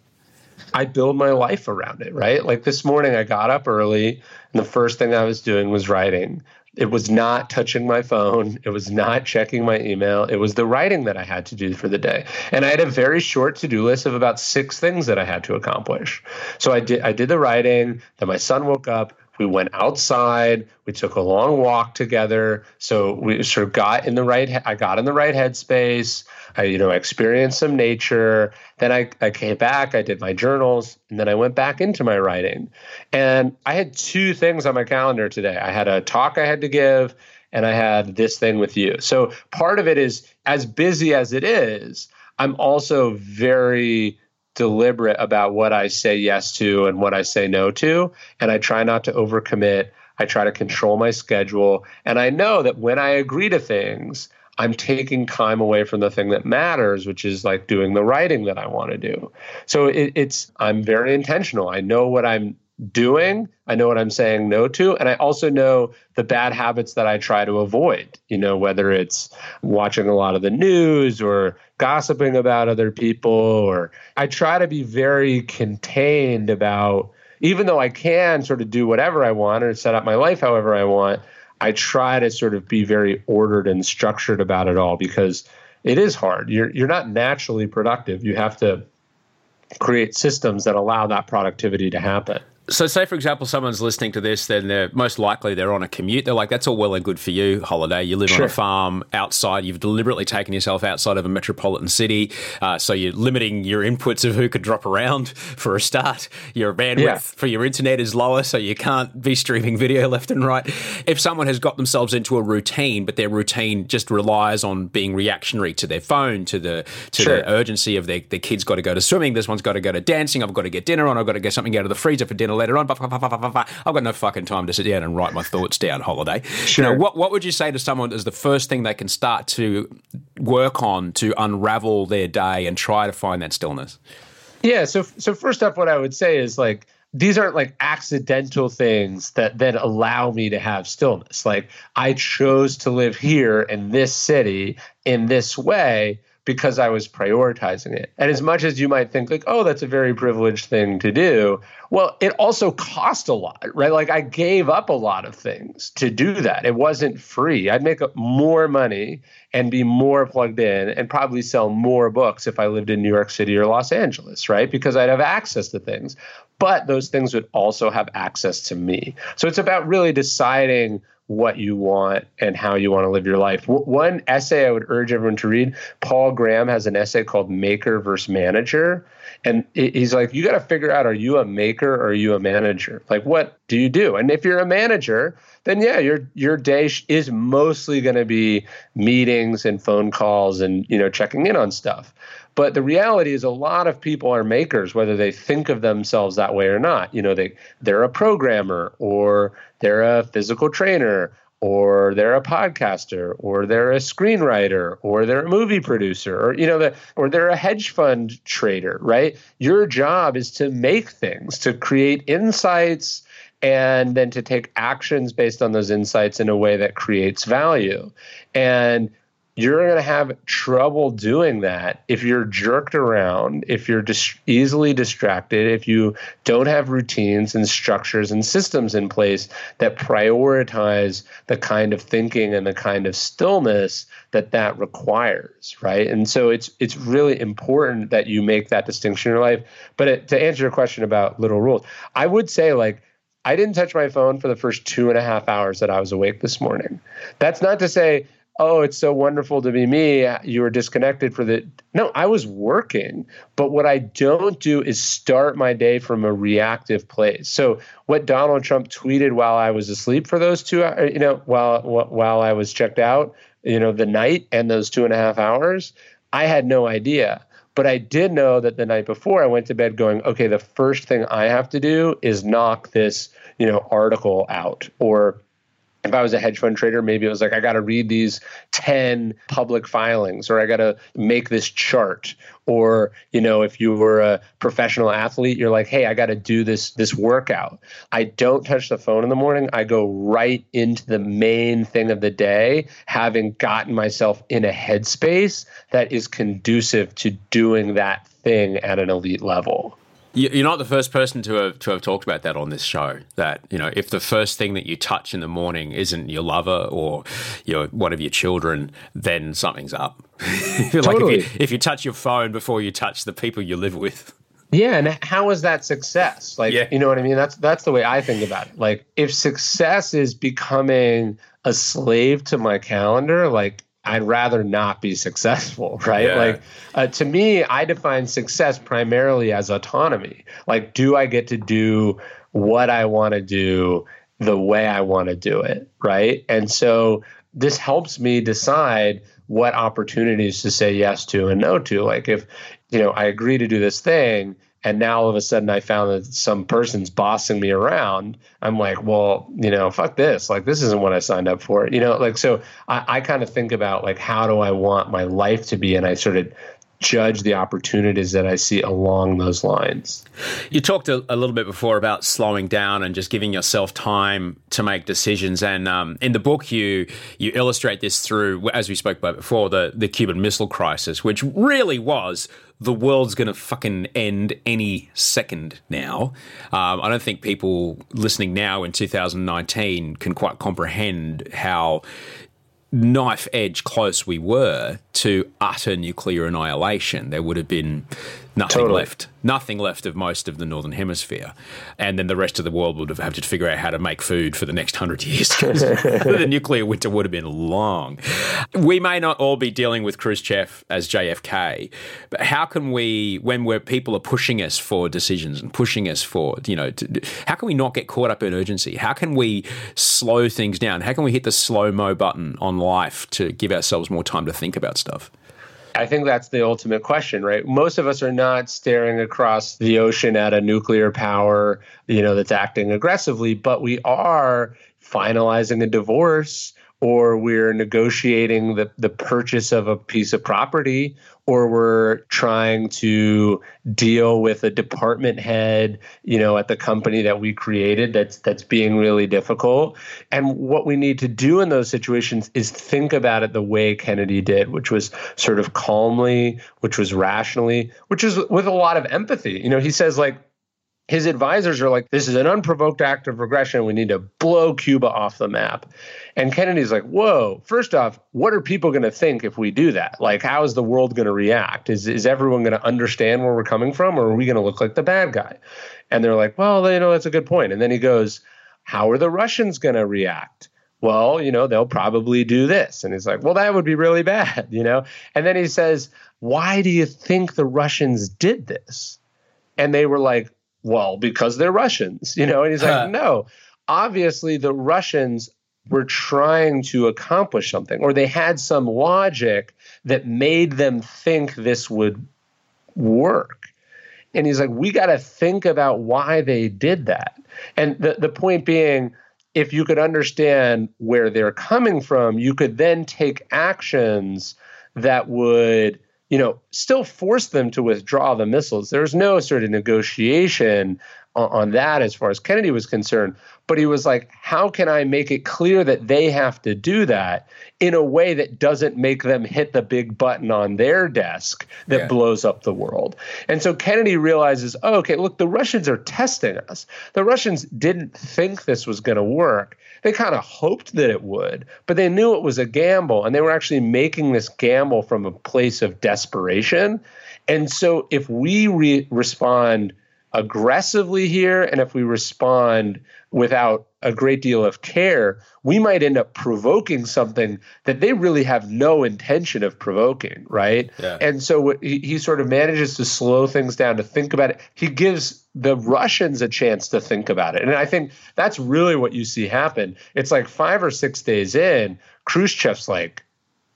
I build my life around it, right? Like this morning, I got up early, and the first thing I was doing was writing. It was not touching my phone. It was not checking my email. It was the writing that I had to do for the day. And I had a very short to-do list of about six things that I had to accomplish. So I did I did the writing, then my son woke up, we went outside, we took a long walk together. So we sort of got in the right I got in the right headspace. I, you know, experienced some nature. Then I, I came back, I did my journals, and then I went back into my writing. And I had two things on my calendar today. I had a talk I had to give, and I had this thing with you. So part of it is as busy as it is, I'm also very deliberate about what I say yes to and what I say no to. And I try not to overcommit. I try to control my schedule. And I know that when I agree to things, I'm taking time away from the thing that matters, which is like doing the writing that I want to do. So it, it's, I'm very intentional. I know what I'm doing. I know what I'm saying no to. And I also know the bad habits that I try to avoid, you know, whether it's watching a lot of the news or gossiping about other people, or I try to be very contained about, even though I can sort of do whatever I want or set up my life however I want, I try to sort of be very ordered and structured about it all because it is hard. You're, you're not naturally productive. You have to create systems that allow that productivity to happen. So, say for example, someone's listening to this, then they're most likely they're on a commute. They're like, "That's all well and good for you, holiday. You live on a farm outside. You've deliberately taken yourself outside of a metropolitan city, uh, so you're limiting your inputs of who could drop around for a start. Your bandwidth Yeah. for your internet is lower, so you can't be streaming video left and right. If someone has got themselves into a routine, but their routine just relies on being reactionary to their phone, to the to Sure. the urgency of their, their kid's got to go to swimming, this one's got to go to dancing, I've got to get dinner on, I've got to get something out of the freezer for dinner later on. I've got no fucking time to sit down and write my thoughts down holiday. Sure. You know, what, what would you say to someone as the first thing they can start to work on to unravel their day and try to find that stillness? Yeah. So so first up, what I would say is like these aren't like accidental things that then allow me to have stillness. Like I chose to live here in this city in this way, because I was prioritizing it. And as much as you might think, like, oh, that's a very privileged thing to do, well, it also cost a lot, right? Like I gave up a lot of things to do that. It wasn't free. I'd make more money and be more plugged in and probably sell more books if I lived in New York City or Los Angeles, right? Because I'd have access to things. But those things would also have access to me. So it's about really deciding what you want and how you want to live your life. One essay I would urge everyone to read Paul Graham has an essay called Maker versus Manager. And he's like, you got to figure out are you a maker or are you a manager? Like, what do you do? And if you're a manager, then yeah, your your day is mostly going to be meetings and phone calls and you know checking in on stuff. But the reality is, a lot of people are makers, whether they think of themselves that way or not. You know, they they're a programmer or they're a physical trainer or they're a podcaster or they're a screenwriter or they're a movie producer or you know the, or they're a hedge fund trader right? Your job is to make things to create insights and then to take actions based on those insights in a way that creates value. And you're going to have trouble doing that if you're jerked around, if you're dis- easily distracted, if you don't have routines and structures and systems in place that prioritize the kind of thinking and the kind of stillness that that requires, right? And so it's it's really important that you make that distinction in your life. But it, to answer your question about little rules, I would say like I didn't touch my phone for the first two and a half hours that I was awake this morning. That's not to say oh, it's so wonderful to be me. You were disconnected for the. No, I was working. But what I don't do is start my day from a reactive place. So what Donald Trump tweeted while I was asleep for those two, uh, you know, while while I was checked out, you know, the night and those two and a half hours, I had no idea. But I did know that the night before I went to bed going, okay, the first thing I have to do is knock this, you know, article out or if I was a hedge fund trader, maybe it was like, I got to read these 10 public filings, or I got to make this chart. Or, you know, if you were a professional athlete, you're like, hey, I got to do this, this workout. I don't touch the phone in the morning. I go right into the main thing of the day, having gotten myself in a headspace that is conducive to doing that thing at an elite level. You're not the first person to have to have talked about that on this show. That you know, if the first thing that you touch in the morning isn't your lover or your one of your children, then something's up. like totally. if you, if you touch your phone before you touch the people you live with. Yeah, and how is that success? Like, yeah. you know what I mean? That's that's the way I think about it. Like, if success is becoming a slave to my calendar, like I'd rather not be successful, right? Yeah. Like uh, to me, I define success primarily as autonomy. Like, do I get to do what I want to do the way I want to do it, right? And so this helps me decide what opportunities to say yes to and no to. Like if you know I agree to do this thing, and now all of a sudden I found that some person's bossing me around, I'm like, well, you know, fuck this. Like, this isn't what I signed up for. You know, like, so I, I kind of think about like, how do I want my life to be? And I sort of judge the opportunities that I see along those lines. You talked a, a, little bit before about slowing down and just giving yourself time to make decisions. And um, in the book, you you illustrate this through, as we spoke about before, the the Cuban Missile Crisis, which really was the world's going to fucking end any second now. Um, I don't think people listening now in 2019 can quite comprehend how knife edge close we were to utter nuclear annihilation. There would have been nothing totally. left, nothing left of most of the northern hemisphere, and then the rest of the world would have had to figure out how to make food for the next hundred years. the nuclear winter would have been long. We may not all be dealing with Khrushchev as JFK, but how can we, when we're people are pushing us for decisions and pushing us for, you know, to, how can we not get caught up in urgency? How can we slow things down? How can we hit the slow mo button on life to give ourselves more time to think about stuff? I think that's the ultimate question, right? Most of us are not staring across the ocean at a nuclear power, you know, that's acting aggressively, but we are finalizing a divorce or we're negotiating the, the purchase of a piece of property, or we're trying to deal with a department head, you know, at the company that we created that's that's being really difficult. And what we need to do in those situations is think about it the way Kennedy did, which was sort of calmly, which was rationally, which is with a lot of empathy. You know, he says like his advisors are like, this is an unprovoked act of aggression. We need to blow Cuba off the map. And Kennedy's like, whoa, first off, what are people going to think if we do that? Like, how is the world going to react? Is, is everyone going to understand where we're coming from, or are we going to look like the bad guy? And they're like, well, you know, that's a good point. And then he goes, how are the Russians going to react? Well, you know, they'll probably do this. And he's like, well, that would be really bad, you know? And then he says, why do you think the Russians did this? And they were like, well, because they're Russians, you know? And he's like, no, obviously the Russians were trying to accomplish something, or they had some logic that made them think this would work. And he's like, we got to think about why they did that. And the, the point being, if you could understand where they're coming from, you could then take actions that would you know, still force them to withdraw the missiles. There's no sort of negotiation on, on, that as far as Kennedy was concerned. But he was like, how can I make it clear that they have to do that in a way that doesn't make them hit the big button on their desk that yeah. blows up the world? And so Kennedy realizes, oh, okay, look, the Russians are testing us. The Russians didn't think this was going to work they kind of hoped that it would, but they knew it was a gamble and they were actually making this gamble from a place of desperation. And so if we re- respond aggressively here and if we respond without a great deal of care, we might end up provoking something that they really have no intention of provoking, right? Yeah. And so he, he sort of manages to slow things down to think about it. He gives the Russians a chance to think about it. And I think that's really what you see happen. It's like five or six days in, Khrushchev's like,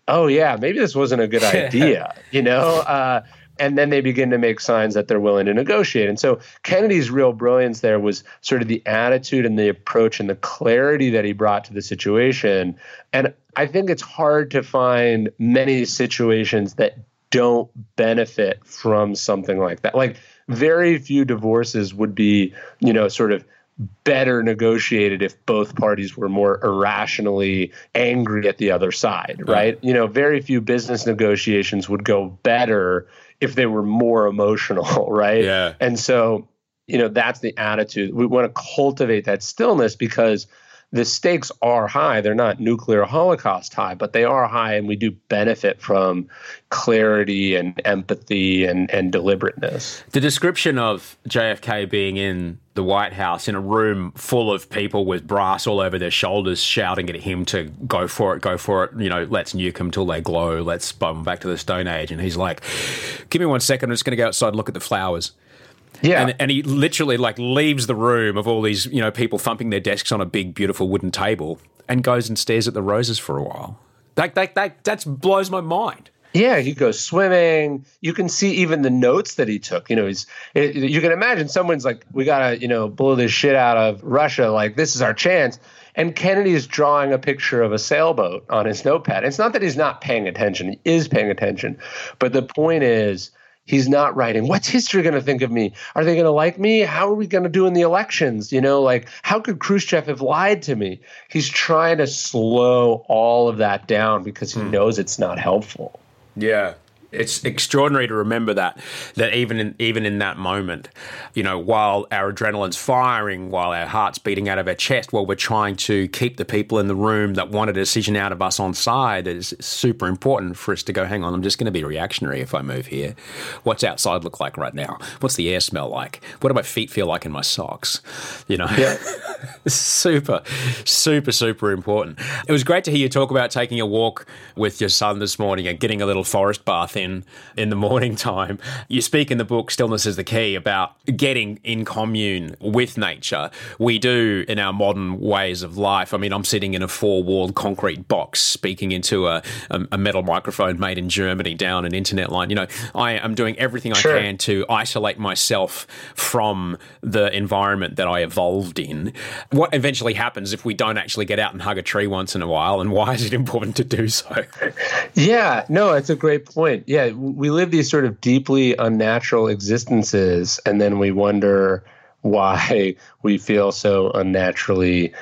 oh, yeah, maybe this wasn't a good idea, you know? Uh, and then they begin to make signs that they're willing to negotiate. And so Kennedy's real brilliance there was sort of the attitude and the approach and the clarity that he brought to the situation. And I think it's hard to find many situations that don't benefit from something like that. Like very few divorces would be, you know, sort of better negotiated if both parties were more irrationally angry at the other side, right? You know, very few business negotiations would go better if they were more emotional, right? Yeah. And so, you know, that's the attitude. We want to cultivate that stillness because the stakes are high. They're not nuclear holocaust high, but they are high, and we do benefit from clarity and empathy and, and deliberateness. The description of JFK being in the White House in a room full of people with brass all over their shoulders shouting at him to go for it, go for it, you know, let's nuke them till they glow, let's bomb back to the Stone Age. And he's like, give me one second, I'm just going to go outside and look at the flowers. Yeah. And, and he literally like leaves the room of all these, you know, people thumping their desks on a big, beautiful wooden table and goes and stares at the roses for a while. That, that, that, that blows my mind. Yeah, he goes swimming. You can see even the notes that he took. You know, he's. It, you can imagine someone's like, "We gotta, you know, blow this shit out of Russia. Like, this is our chance." And Kennedy's drawing a picture of a sailboat on his notepad. It's not that he's not paying attention; he is paying attention. But the point is, he's not writing. What's history going to think of me? Are they going to like me? How are we going to do in the elections? You know like how could khrushchev have lied to me? He's trying to slow all of that down because he hmm. knows it's not helpful. Yeah it's extraordinary to remember that that even in even in that moment, you know, while our adrenaline's firing, while our heart's beating out of our chest, while we're trying to keep the people in the room that want a decision out of us on side, is super important for us to go. Hang on, I'm just going to be reactionary if I move here. What's outside look like right now? What's the air smell like? What do my feet feel like in my socks? You know, yeah. super, super, super important. It was great to hear you talk about taking a walk with your son this morning and getting a little forest bath in in the morning time. You speak in the book Stillness is the Key about getting in commune with nature. We do in our modern ways of life. I mean, I'm sitting in a four walled concrete box speaking into a, a, metal microphone made in Germany down an internet line. You know, I am doing everything sure. I can to isolate myself from the environment that I evolved in. What eventually happens if we don't actually get out and hug a tree once in a while, and why is it important to do so? Yeah, no, it's a great point. Yeah, we live these sort of deeply unnatural existences, and then we wonder why we feel so unnaturally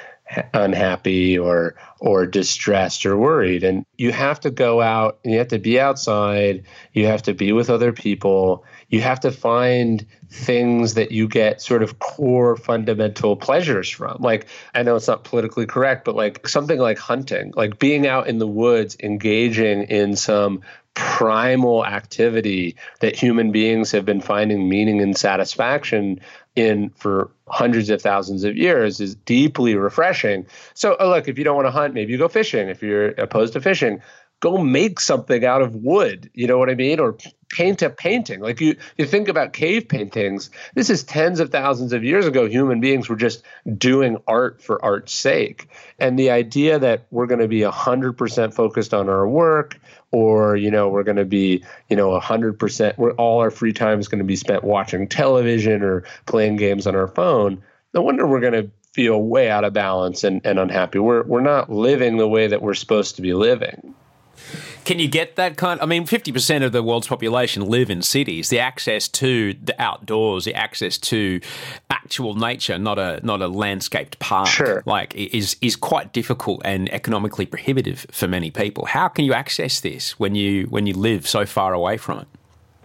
unhappy or or distressed or worried. And you have to go out and you have to be outside you have to be with other people you have to find things that you get sort of core fundamental pleasures from. Like i know it's not politically correct but like something like hunting like being out in the woods engaging in some primal activity that human beings have been finding meaning and satisfaction in for hundreds of thousands of years is deeply refreshing. So, oh, look, if you don't want to hunt, maybe you go fishing. If you're opposed to fishing, go make something out of wood. You know what I mean? Or paint a painting. Like you, you think about cave paintings. This is tens of thousands of years ago. Human beings were just doing art for art's sake, and the idea that we're going to be hundred percent focused on our work or you know we're going to be you know 100% we're all our free time is going to be spent watching television or playing games on our phone no wonder we're going to feel way out of balance and, and unhappy we're, we're not living the way that we're supposed to be living can you get that kind? I mean, fifty percent of the world's population live in cities. The access to the outdoors, the access to actual nature, not a not a landscaped park, sure. like is is quite difficult and economically prohibitive for many people. How can you access this when you when you live so far away from it?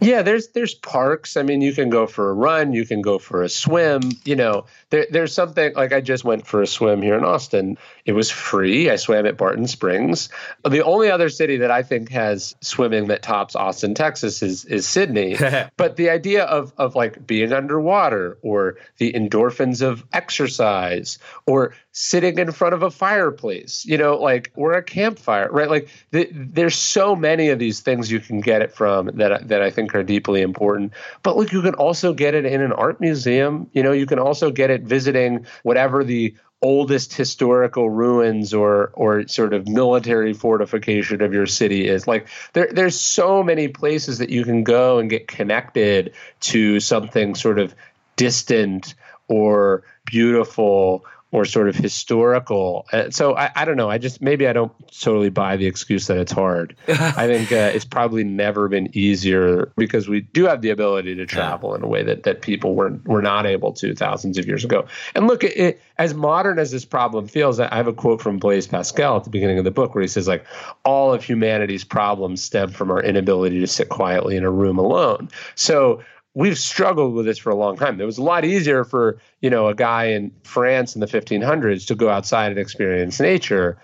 Yeah, there's there's parks. I mean, you can go for a run, you can go for a swim. You know, there, there's something like I just went for a swim here in Austin. It was free. I swam at Barton Springs. The only other city that I think has swimming that tops Austin, Texas, is is Sydney. but the idea of of like being underwater, or the endorphins of exercise, or sitting in front of a fireplace, you know, like or a campfire, right? Like the, there's so many of these things you can get it from that that I think are deeply important. But look, you can also get it in an art museum. You know, you can also get it visiting whatever the oldest historical ruins or or sort of military fortification of your city is. Like there there's so many places that you can go and get connected to something sort of distant or beautiful or sort of historical. Uh, so I, I don't know. I just maybe I don't totally buy the excuse that it's hard. I think uh, it's probably never been easier because we do have the ability to travel in a way that that people were were not able to thousands of years ago. And look, it, it, as modern as this problem feels, I have a quote from Blaise Pascal at the beginning of the book where he says like all of humanity's problems stem from our inability to sit quietly in a room alone. So we've struggled with this for a long time. It was a lot easier for, you know, a guy in France in the 1500s to go outside and experience nature.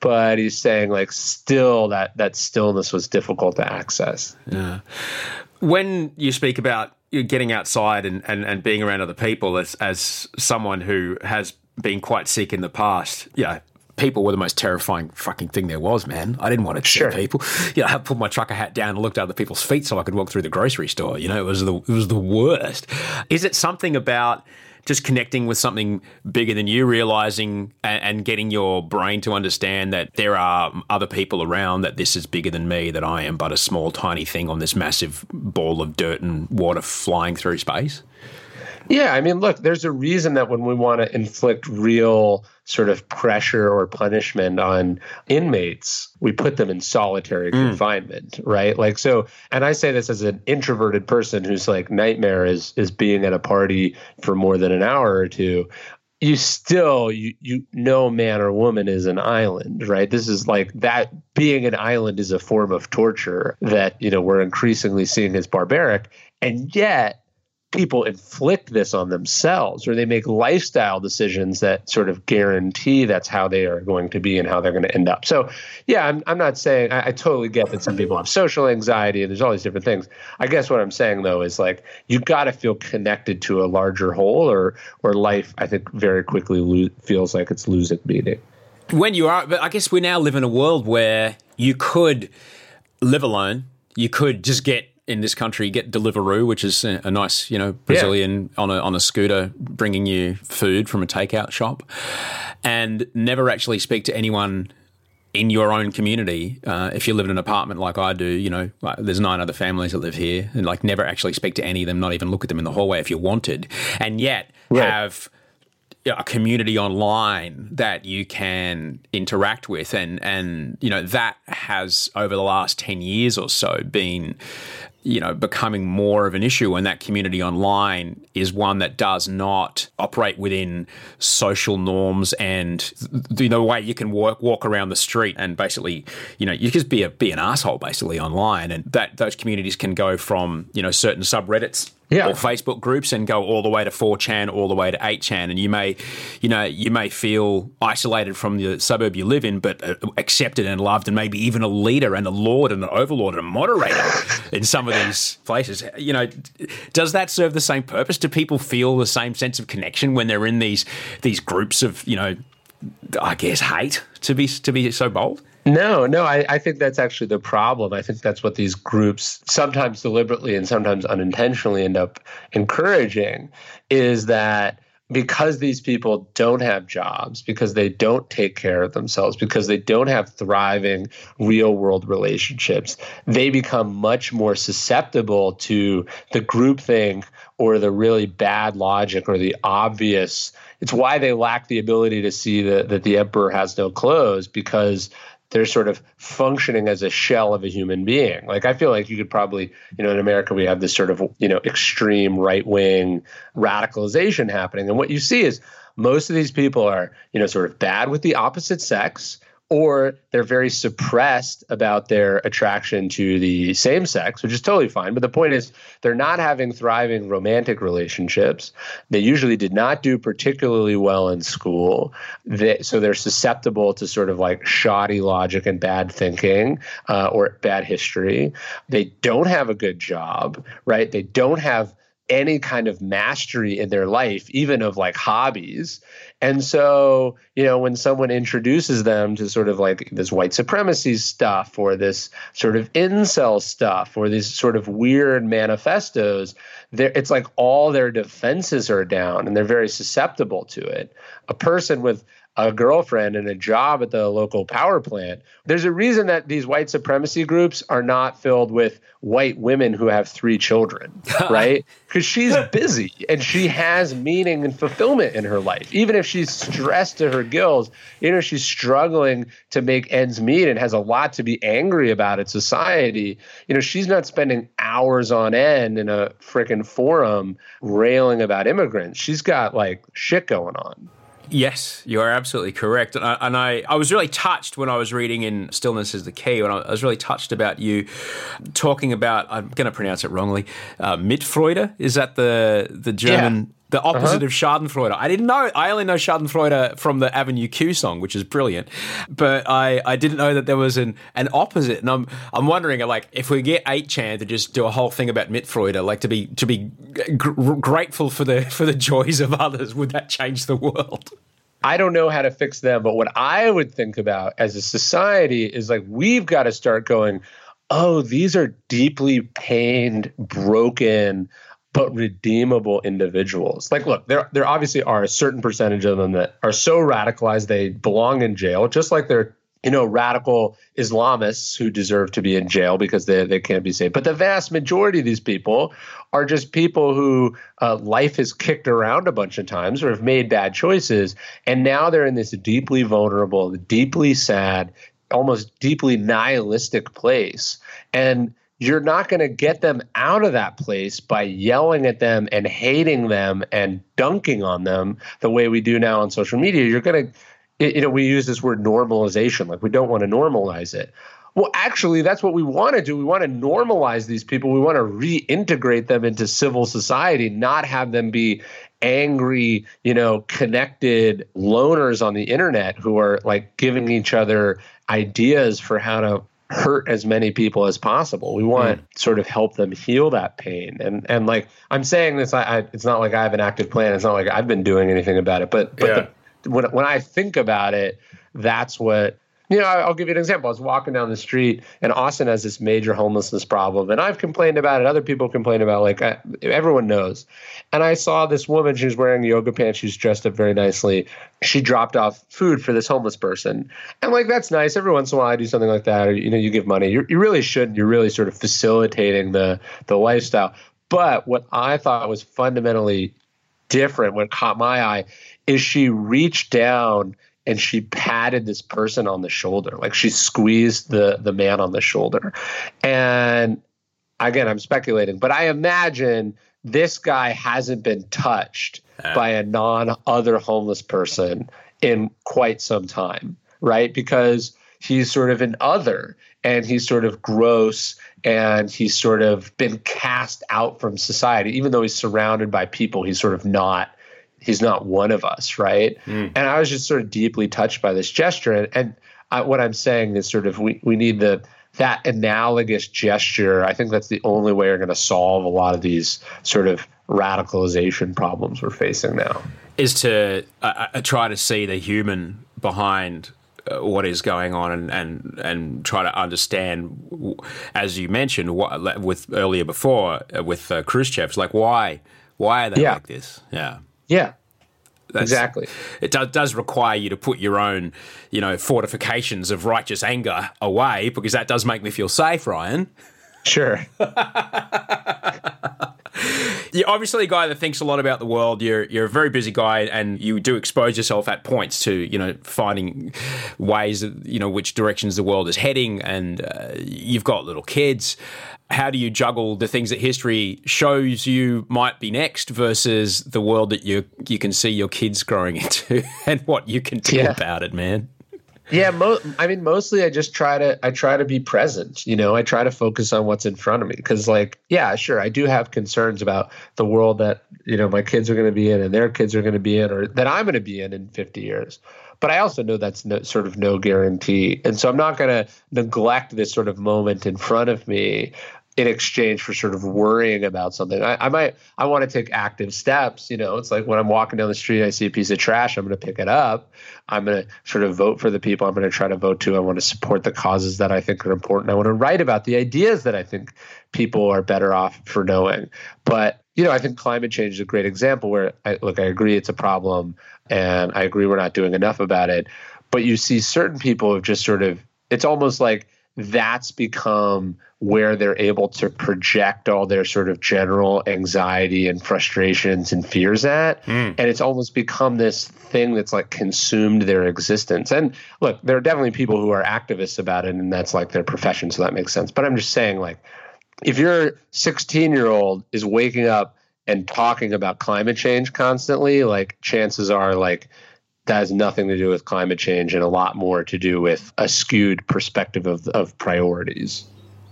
But he's saying like still that that stillness was difficult to access. Yeah. When you speak about getting outside and, and, and being around other people as as someone who has been quite sick in the past, yeah, people were the most terrifying fucking thing there was, man. I didn't want to sure. people. You know, I pulled my trucker hat down and looked at other people's feet so I could walk through the grocery store. You know, it was the it was the worst. Is it something about just connecting with something bigger than you, realizing and, and, getting your brain to understand that there are other people around, that this is bigger than me, that I am but a small, tiny thing on this massive ball of dirt and water flying through space? Yeah, I mean, look, there's a reason that when we want to inflict real sort of pressure or punishment on inmates, we put them in solitary mm. confinement, right? Like so, and I say this as an introverted person whose like nightmare is is being at a party for more than an hour or two you still you you no man or woman is an island right this is like that being an island is a form of torture that you know we're increasingly seeing as barbaric and yet people inflict this on themselves or they make lifestyle decisions that sort of guarantee that's how they are going to be and how they're going to end up. So, yeah, I'm, I'm not saying I, I totally get that some people have social anxiety and there's all these different things. I guess what I'm saying though is like you got to feel connected to a larger whole or or life I think very quickly lo- feels like it's losing meaning. When you are but I guess we now live in a world where you could live alone you could just get in this country get Deliveroo, which is a, nice, you know, Brazilian yeah. on a on a scooter bringing you food from a takeout shop, and never actually speak to anyone in your own community. Uh, if you live in an apartment like I do, you know, like, there's nine other families that live here, and like never actually speak to any of them, not even look at them in the hallway if you wanted, and yet right. have a community online that you can interact with and and you know that has over the last 10 years or so been you know, becoming more of an issue, and that community online is one that does not operate within social norms and the, the way you can walk walk around the street and basically, you know, you just be a be an asshole basically online, and that those communities can go from you know certain subreddits yeah. or Facebook groups and go all the way to 4chan, all the way to 8chan. And you may, you know, you may feel isolated from the suburb you live in, but uh, accepted and loved and maybe even a leader and a lord and an overlord and a moderator in some of these places. You know, does that serve the same purpose? Do people feel the same sense of connection when they're in these these groups of, you know, I guess hate to be to be so bold? No, no, I, I think that's actually the problem. I think that's what these groups sometimes deliberately and sometimes unintentionally end up encouraging is that because these people don't have jobs, because they don't take care of themselves, because they don't have thriving real world relationships, they become much more susceptible to the groupthink or the really bad logic or the obvious. It's why they lack the ability to see that, that the emperor has no clothes because they're sort of functioning as a shell of a human being. Like I feel like you could probably, you know, in America we have this sort of, you know, extreme right wing radicalization happening. And what you see is most of these people are, you know, sort of bad with the opposite sex or they're very suppressed about their attraction to the same sex, which is totally fine. But the point is, they're not having thriving romantic relationships. They usually did not do particularly well in school. They, so they're susceptible to sort of like shoddy logic and bad thinking uh, or bad history. They don't have a good job, right? They don't have any kind of mastery in their life, even of like hobbies. And so, you know, when someone introduces them to sort of like this white supremacy stuff or this sort of incel stuff or these sort of weird manifestos, it's like all their defenses are down and they're very susceptible to it. A person with a girlfriend and a job at the local power plant. There's a reason that these white supremacy groups are not filled with white women who have three children, right? Because she's busy and she has meaning and fulfillment in her life. Even if she's stressed to her gills, you know, she's struggling to make ends meet and has a lot to be angry about at society. You know, she's not spending hours on end in a freaking forum railing about immigrants. She's got like shit going on. Yes, you are absolutely correct. And I, and I, I was really touched when I was reading in Stillness is the Key, when I, I was really touched about you talking about, I'm going to pronounce it wrongly, uh, Mitfreude. Is that the, the German. The opposite uh-huh. of Schadenfreude. I didn't know. I only know Schadenfreude from the Avenue Q song, which is brilliant. But I, I didn't know that there was an, an opposite. And I'm I'm wondering, like, if we get 8chan to just do a whole thing about Mitfreude, like to be to be gr- grateful for the for the joys of others, would that change the world? I don't know how to fix them, but what I would think about as a society is like we've got to start going, oh, these are deeply pained, broken, but redeemable individuals. Like, look, there there obviously are a certain percentage of them that are so radicalized they belong in jail, just like there you know, radical Islamists who deserve to be in jail because they, they can't be saved. But the vast majority of these people are just people who uh, life has kicked around a bunch of times or have made bad choices. And now they're in this deeply vulnerable, deeply sad, almost deeply nihilistic place. And you're not going to get them out of that place by yelling at them and hating them and dunking on them the way we do now on social media. You're going to you know, we use this word normalization, like we don't want to normalize it. Well, actually, that's what we want to do. We want to normalize these people. We want to reintegrate them into civil society, not have them be angry, you know, connected loners on the internet who are like giving each other ideas for how to hurt as many people as possible. We want mm. sort of help them heal that pain. And and like I'm saying this, I, I, it's not like I have an active plan. It's not like I've been doing anything about it. But but yeah. the when when I think about it, that's what You know, I'll give you an example. I was walking down the street, and Austin has this major homelessness problem, and I've complained about it. Other people complain about, it. like I, everyone knows. And I saw this woman. She was wearing yoga pants. She was dressed up very nicely. She dropped off food for this homeless person, and like that's nice. Every once in a while, I do something like that, or you know, you give money. you you really shouldn't. You're really sort of facilitating the the lifestyle. But what I thought was fundamentally different, what caught my eye, is she reached down and she patted this person on the shoulder like she squeezed the the man on the shoulder. And again i'm speculating but i imagine this guy hasn't been touched uh. by a non other homeless person in quite some time right? Because he's sort of an other and he's sort of gross and he's sort of been cast out from society. Even though he's surrounded by people he's sort of not he's not one of us, right? Mm. And I was just sort of deeply touched by this gesture. And, and I, what I'm saying is sort of we, we need the that analogous gesture. I think that's the only way we're going to solve a lot of these sort of radicalization problems we're facing now. Is to uh, uh try to see the human behind uh, what is going on and, and and try to understand, as you mentioned, what, with earlier before uh, with uh, Khrushchev's, like why why are they yeah. like this? Yeah. Yeah. That's, exactly. It does, does require you to put your own, you know, fortifications of righteous anger away because that does make me feel safe, Ryan. Sure. You're obviously a guy that thinks a lot about the world. You're you're a very busy guy, and you do expose yourself at points to you know finding ways you know which directions the world is heading. And uh, you've got little kids how do you juggle the things that history shows you might be next versus the world that you you can see your kids growing into and what you can do yeah. about it, man? Yeah, mo- I mean, mostly I just try to I try to be present. You know, I try to focus on what's in front of me because, like, yeah, sure, I do have concerns about the world that you know my kids are going to be in and their kids are going to be in, or that I'm going to be in in 50 years. But I also know that's no, sort of no guarantee, and so I'm not going to neglect this sort of moment in front of me in exchange for sort of worrying about something. I, I might I want to take active steps. You know, it's like when I'm walking down the street, I see a piece of trash, I'm going to pick it up. I'm going to sort of vote for the people I'm going to try to vote to. I want to support the causes that I think are important. I want to write about the ideas that I think people are better off for knowing. But you know, I think climate change is a great example where I, look, I agree it's a problem, and I agree we're not doing enough about it. But you see certain people have just sort of it's almost like that's become where they're able to project all their sort of general anxiety and frustrations and fears at. Mm. And it's almost become this thing that's like consumed their existence. And look, there are definitely people who are activists about it, and that's like their profession. So that makes sense. But I'm just saying, like, if your 16 year old is waking up and talking about climate change constantly, like, chances are, like, that has nothing to do with climate change and a lot more to do with a skewed perspective of, of priorities.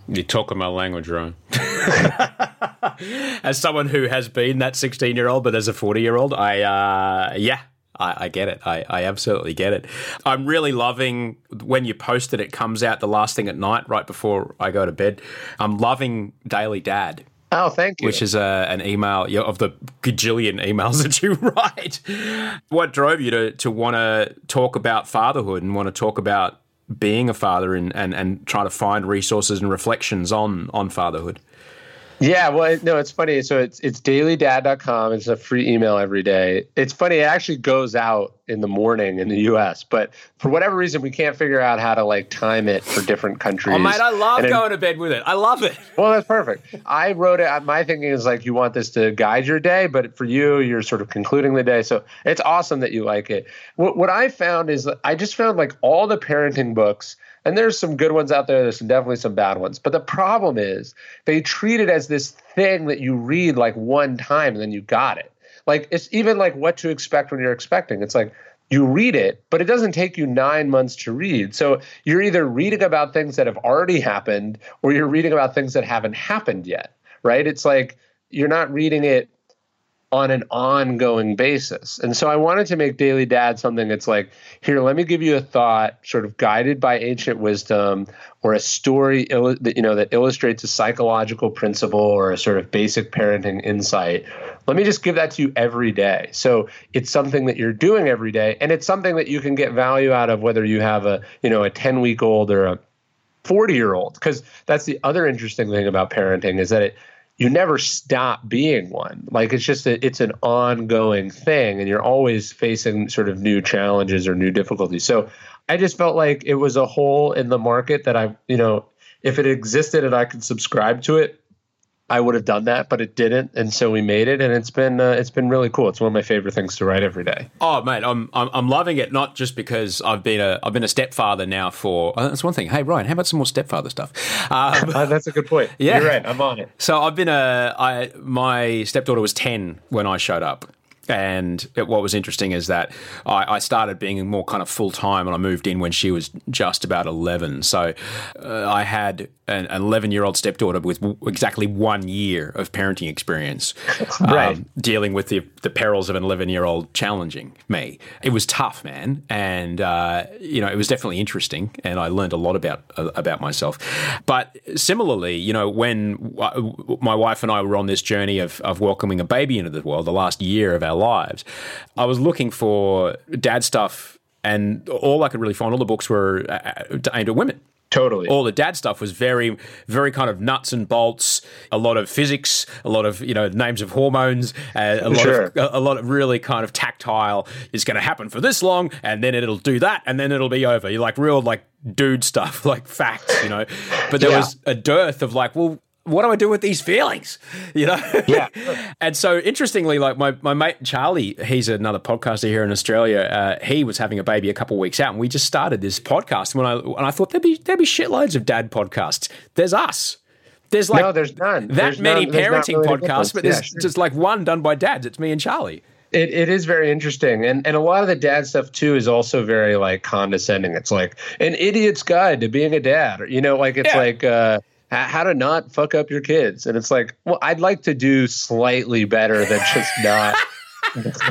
You're talking my language, Ron. as someone who has been that 16 year old, but as a 40 year old, I, uh, yeah, I, I, get it. I, I, absolutely get it. I'm really loving when you post it, it comes out the last thing at night, right before I go to bed. I'm loving Daily Dad. Oh, thank you. Which is a, an email of the gajillion emails that you write. What drove you to, to want to talk about fatherhood and want to talk about being a father and, and, and trying to find resources and reflections on, on fatherhood? Yeah, well, no, it's funny. So it's it's dailydad.com. It's a free email every day. It's funny. It actually goes out in the morning in the U.S., but for whatever reason, we can't figure out how to like time it for different countries. Oh, mate, I love and going to bed with it. I love it. Well, that's perfect. I wrote it. My thinking is like you want this to guide your day, but for you, you're sort of concluding the day. So it's awesome that you like it. What what I found is I just found like all the parenting books and there's some good ones out there. There's some, definitely some bad ones. But the problem is they treat it as this thing that you read like one time and then you got it. Like it's even like what to expect when you're expecting. It's like you read it, but it doesn't take you nine months to read. So you're either reading about things that have already happened or you're reading about things that haven't happened yet, right? It's like you're not reading it on an ongoing basis. And so I wanted to make Daily Dad something that's like, here, let me give you a thought sort of guided by ancient wisdom or a story that you know that illustrates a psychological principle or a sort of basic parenting insight. Let me just give that to you every day. So it's something that you're doing every day and it's something that you can get value out of whether you have a, you know, a 10 week old or a 40 year old because that's the other interesting thing about parenting is that it you never stop being one. Like it's just a, it's an ongoing thing, and you're always facing sort of new challenges or new difficulties. So I just felt like it was a hole in the market that I, you know, if it existed and I could subscribe to it, I would have done that, but it didn't, and so we made it, and it's been uh, it's been really cool. It's one of my favorite things to write every day. Oh, mate, I'm, I'm I'm loving it. Not just because I've been a I've been a stepfather now for oh, that's one thing. Hey, Ryan, how about some more stepfather stuff? Um, uh, that's a good point. Yeah, you're right. I'm on it. So I've been a I my stepdaughter was ten when I showed up, and what was interesting is that I, I started being more kind of full time and I moved in when she was just about 11. So uh, I had an 11 year old stepdaughter with w- exactly one year of parenting experience, right. Um, dealing with the, the perils of an 11 year old challenging me. It was tough, man. And, uh, you know, it was definitely interesting and I learned a lot about, uh, about myself. But similarly, you know, when w- my wife and I were on this journey of, of welcoming a baby into the world, the last year of our lives. I was looking for dad stuff, and all I could really find, all the books were uh, aimed at women. Totally. All the dad stuff was very, very kind of nuts and bolts. A lot of physics, a lot of you know names of hormones, uh, a lot sure. of a, a, lot of really kind of tactile. Is going to happen for this long, and then it'll do that, and then it'll be over. You like real like dude stuff, like facts, you know. But there yeah. was a dearth of like, well, what do I do with these feelings? You know? Yeah. and so interestingly, like my, my mate Charlie, he's another podcaster here in Australia. Uh, he was having a baby a couple of weeks out, and we just started this podcast. When I and I thought there'd be there'd be shitloads of dad podcasts. There's us. There's like no, there's none. That there's many none, parenting really podcasts, but there's yeah, sure. just like one done by dads. It's me and Charlie. It, it is very interesting. And and a lot of the dad stuff too is also very like condescending. It's like an idiot's guide to being a dad. You know, like it's Yeah. like uh how to not fuck up your kids. And it's like, well, I'd like to do slightly better than just not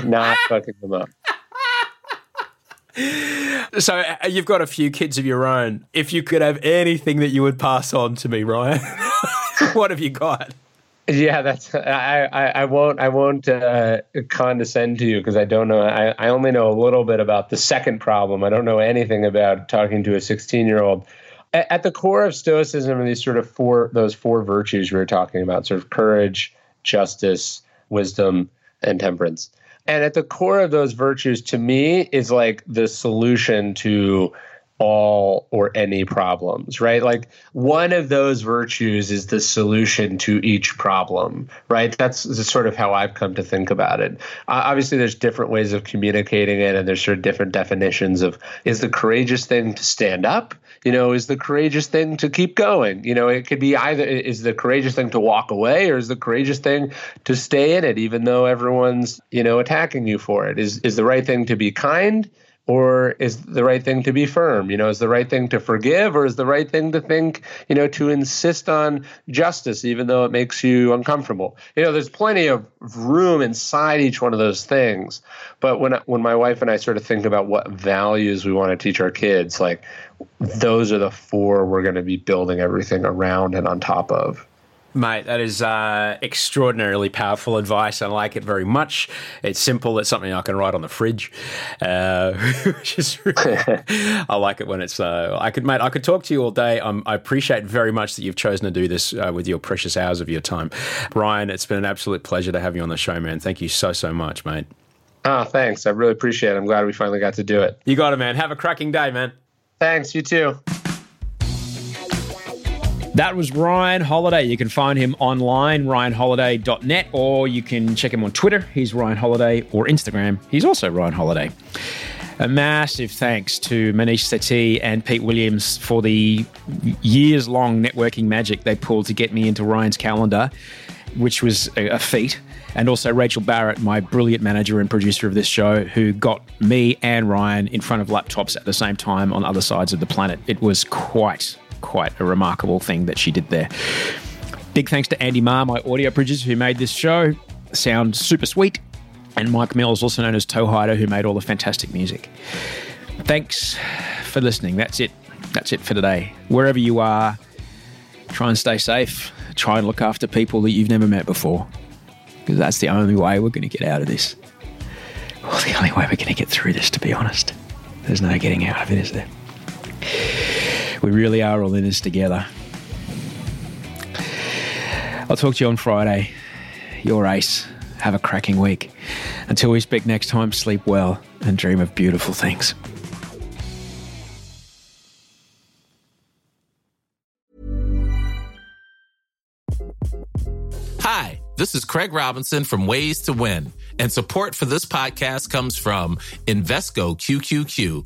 not fucking them up. So uh, you've got a few kids of your own. If you could have anything that you would pass on to me, Ryan, what have you got? Yeah, that's I, I, I won't I won't uh, condescend to you because I don't know I, I only know a little bit about the second problem. I don't know anything about talking to a 16 year old. At, the core of Stoicism are these sort of four those four virtues we were talking about: sort of courage, justice, wisdom, and temperance. And at the core of those virtues, to me, is like the solution to all or any problems, right? Like one of those virtues is the solution to each problem, right? That's sort of how I've come to think about it. Uh, obviously, there's different ways of communicating it, and there's sort of different definitions of is the courageous thing to stand up? You know, is the courageous thing to keep going? You know, it could be either is the courageous thing to walk away or is the courageous thing to stay in it even though everyone's, you know, attacking you for it? Is is the right thing to be kind? Or is the right thing to be firm? You know, is the right thing to forgive, or is the right thing to think, you know, to insist on justice, even though it makes you uncomfortable? You know, there's plenty of room inside each one of those things. But when when my wife and I sort of think about what values we want to teach our kids, like those are the four we're going to be building everything around and on top of. Mate, that is uh, extraordinarily powerful advice. I like it very much. It's simple. It's something I can write on the fridge. Uh, which is really, I like it when it's. Uh, I could, mate. I could talk to you all day. Um, I appreciate very much that you've chosen to do this uh, with your precious hours of your time, Ryan. It's been an absolute pleasure to have you on the show, man. Thank you so so much, mate. Ah, thanks. I really appreciate it. I'm glad we finally got to do it. You got it, man. Have a cracking day, man. Thanks. You too. That was Ryan Holiday. You can find him online, ryanholiday.net, or you can check him on Twitter. He's Ryan Holiday, or Instagram. He's also Ryan Holiday. A massive thanks to Maneesh Sethi and Pete Williams for the years long networking magic they pulled to get me into Ryan's calendar, which was a, a feat. And also Rachel Barrett, my brilliant manager and producer of this show, who got me and Ryan in front of laptops at the same time on other sides of the planet. It was quite quite a remarkable thing that she did there. Big thanks to Andy Marr, my audio producer, who made this show. sound super sweet. And Mike Mills, also known as Toehider, who made all the fantastic music. Thanks for listening. That's it. That's it for today. Wherever you are, try and stay safe. Try and look after people that you've never met before. Because that's the only way we're going to get out of this. Well, the only way we're going to get through this, to be honest. There's no getting out of it, is there? We really are all in this together. I'll talk to you on Friday. Your ace. Have a cracking week. Until we speak next time, sleep well and dream of beautiful things. Hi, this is Craig Robinson from Ways to Win, and support for this podcast comes from Invesco QQQ